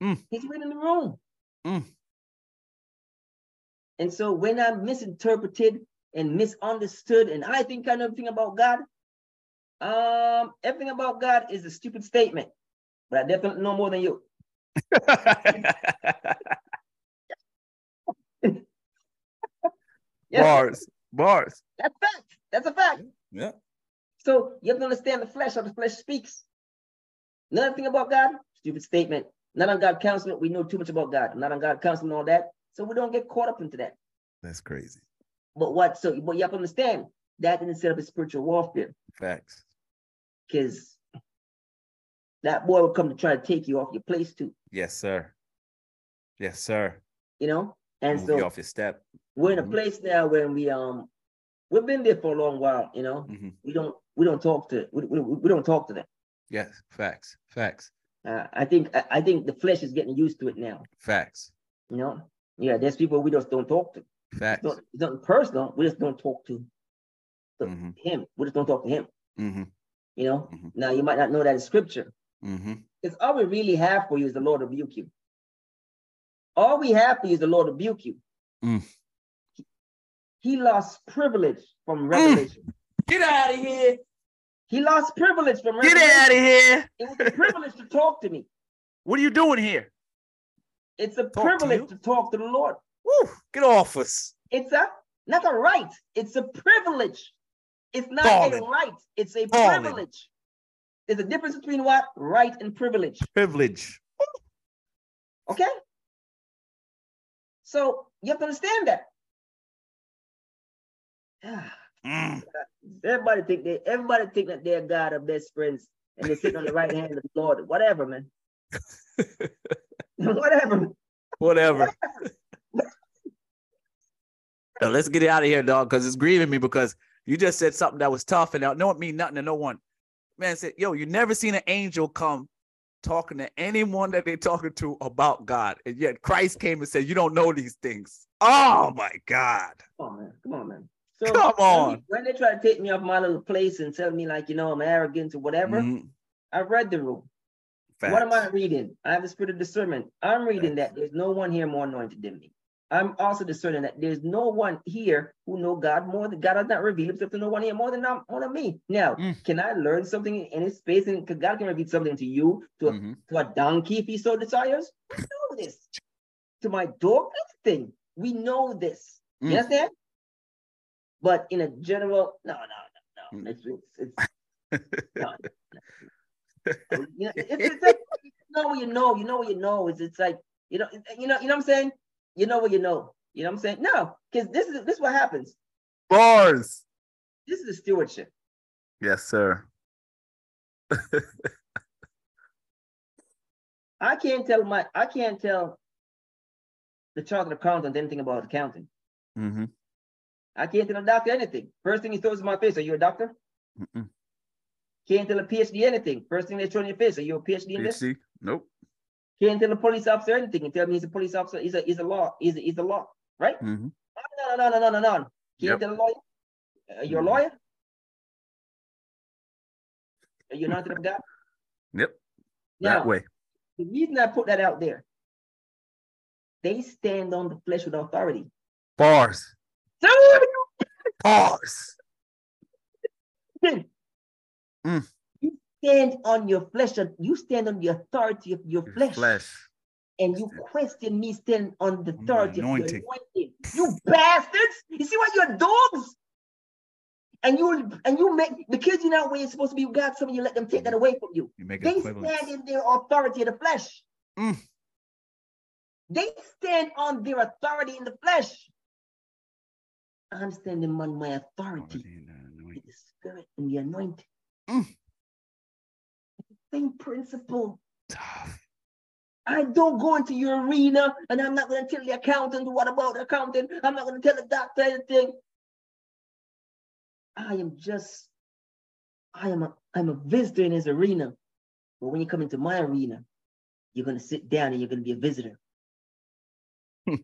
He's reading the room. Mm. And so when I'm misinterpreted and misunderstood, and I think I know everything about God, um, everything about God is a stupid statement, but I definitely know more than you. Yes, Bars. Bars. that's fact. That's a fact. Yeah. So you have to understand the flesh, how the flesh speaks. Another thing about God, stupid statement. Not on God counsel, we know too much about God. Not on God counsel and all that. So we don't get caught up into that. That's crazy. But what? So, but you have to understand that didn't set up a spiritual warfare Facts. Because that boy will come to try to take you off your place too. Yes, sir. Yes, sir. You know, and Move you so off your step. we're in a Mhm. place now where we um we've been there for a long while. You know, Mhm. we don't we don't talk to we, we, we don't talk to them. Yes, facts. Facts. Uh, I think I, I think the flesh is getting used to it now. Facts. You know, yeah, there's people we just don't talk to. Facts. It's not, personal. We just don't talk to to Mhm. him. We just don't talk to him. Mm-hmm. You know. Mhm. Now you might not know that in scripture. Mm-hmm. Because all we really have for you is the Lord rebuke you. All we have for you is the Lord rebuke you. Mm. He, he lost privilege from revelation. Get out of here. He lost privilege from revelation. Get out of here. It was a privilege to talk to me. What are you doing here? It's a to privilege you? to talk to the Lord. Woo, get off us. It's a not a right. It's a privilege. It's not Fallen. a right. It's a Fallen. privilege. There's a difference between what right and privilege. Privilege. Okay. So you have to understand that. Mm. Everybody think they everybody think that they're God of best friends and they're sitting on the right hand of the Lord. Whatever, man. Whatever. Whatever. Now, let's get it out of here, dog, because it's grieving me because you just said something that was tough and I don't mean nothing to no one. Man said, yo, you never seen an angel come talking to anyone that they talking to about God. And yet Christ came and said, You don't know these things. Oh my God. Come on, man. Come on, man. So Come when on. When, they try to take me off my little place and tell me like, you know, I'm arrogant or whatever, Mhm. I read the room. What am I reading? I have the spirit of discernment. I'm reading that there's no one here more anointed than me. I'm also discerning that there's no one here who know God more than God has not revealed himself to no one here more than more than me. Now, Mm. can I learn something in his space? And because God can reveal something to you, to a, Mhm. to a donkey if he so desires. We know this. To my dog, everything. We know this. Mm. You understand? But in a general, no, no, no, no. Mm. It's, it's, it's no, no. You know, it's, it's like you know what you know, you know what you know. It's it's like you know, you know, you know what I'm saying? You know what you know. You know what I'm saying? No, because this is this is what happens. Bars. This is stewardship. Yes, sir. I can't tell my I can't tell the chartered accountant anything about accounting. Mm-hmm. I can't tell a doctor anything. First thing he throws in my face, are you a doctor? Mm-mm. Can't tell a PhD anything. First thing they throw in your face, are you a PhD in this? PhD? Nope. Can't tell a police officer anything and tell me he's a police officer. He's a he's a law. He's a, he's a law, right? Mm-hmm. No, no, no, no, no, no, no. Can't Yep. tell a lawyer. Are you a Mhm. lawyer? Are you not of God? Yep. Now, That way. the reason I put that out there, they stand on the flesh with authority. Bars. Bars. Mm. Stand on your flesh, you stand on the authority of your Your flesh, Flesh. and you question me standing on the the authority of your anointing. You bastards! You see what you're dogs? And you and you make because you're not where you're supposed to be with God, some of you let them take that away from you. You make They stand in their authority of the flesh. Mm. They stand on their authority in the flesh. I'm standing on my authority the in the spirit and the anointing. Mm. Same principle. Tough. I don't go into your arena and I'm not going to tell the accountant what about the accountant. I'm not going to tell the doctor anything. I am just, I am a, I'm a visitor in his arena. But when you come into my arena, you're going to sit down and you're going to be a visitor.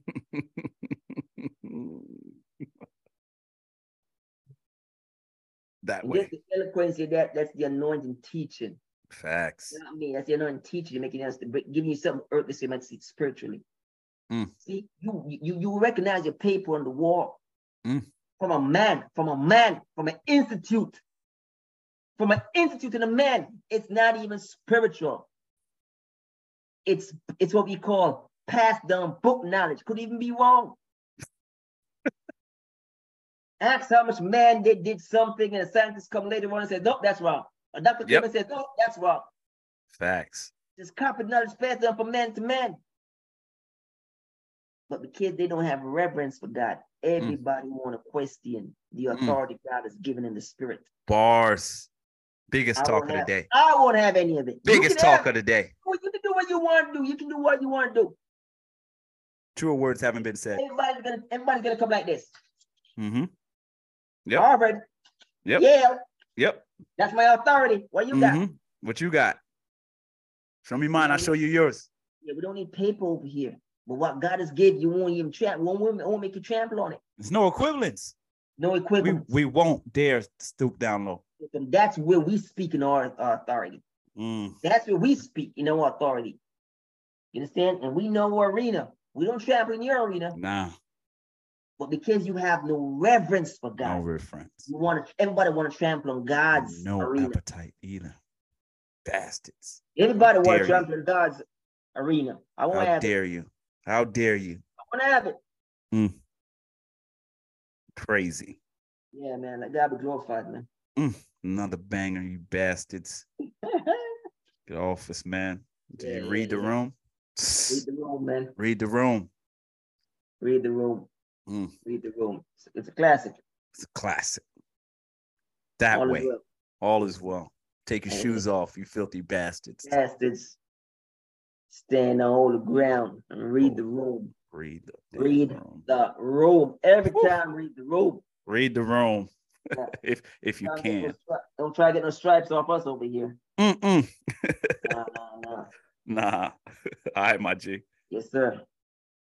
that way. That's the eloquence of that. That's the anointing teaching. Facts. You know I mean? That's the anointing teaching, you making us giving you something earthly, so you might see it spiritually. Mm. See, you, you you recognize your paper on the wall Mm. from a man, from a man, from an institute, from an institute and a man. It's not even spiritual. It's it's what we call passed down book knowledge. Could even be wrong. Ask how much man they did something, and a scientist come later on and said, "No, that's wrong." A doctor Yep. said, "No, that's wrong." Facts. This copy knowledge passed down from man to man. But the kids, they don't have reverence for God. Everybody want to question the authority God has given in the spirit. Bars. Biggest I talk of the day. I won't have any of it. Biggest can have talk of the day. Well, you can do what you want to do. You can do what you want to do. Truer words haven't been said. Everybody's gonna everybody's gonna come like this. Mm-hmm. Yep. Harvard. Yep. Yale. Yep. That's my authority. What you got? Mhm. What you got? Show me mine. I'll show you yours. Yeah, we don't need paper over here. But what God has given you won't even trample, won't, won't make you trample on it. There's no equivalence. No We we won't dare stoop down low. And that's where we speak in our, our authority. Mm. That's where we speak in our authority. You understand? And we know our arena. We don't trample in your arena, Nah, but because you have no reverence for God, no God, reference. you want to everybody want to trample on God's No arena. appetite either. Bastards. Everybody want to trample on God's arena. I want to How have it. dare you? How dare you? I want to have it. Mm. Crazy. Yeah, man. Let God be glorified, man. Mm. Another banger, you bastards. Get off us, man. Did Yeah, you read the yeah, yeah. room? Read the room, man. Read the room. Read the room. Mm. Read the room. It's, it's a classic. It's a classic. That All is way, well. all is well. Take your All shoes off, you filthy bastards. Bastards. Stand on all the ground and read the room. Read the Read room. The room. Every Woo. time, read the room. Read the room. Yeah. if if you Don't get no can. stri- Don't try to get no stripes off us over here. Mm-mm. Nah, nah, nah. Nah. All right, my G. Yes, sir.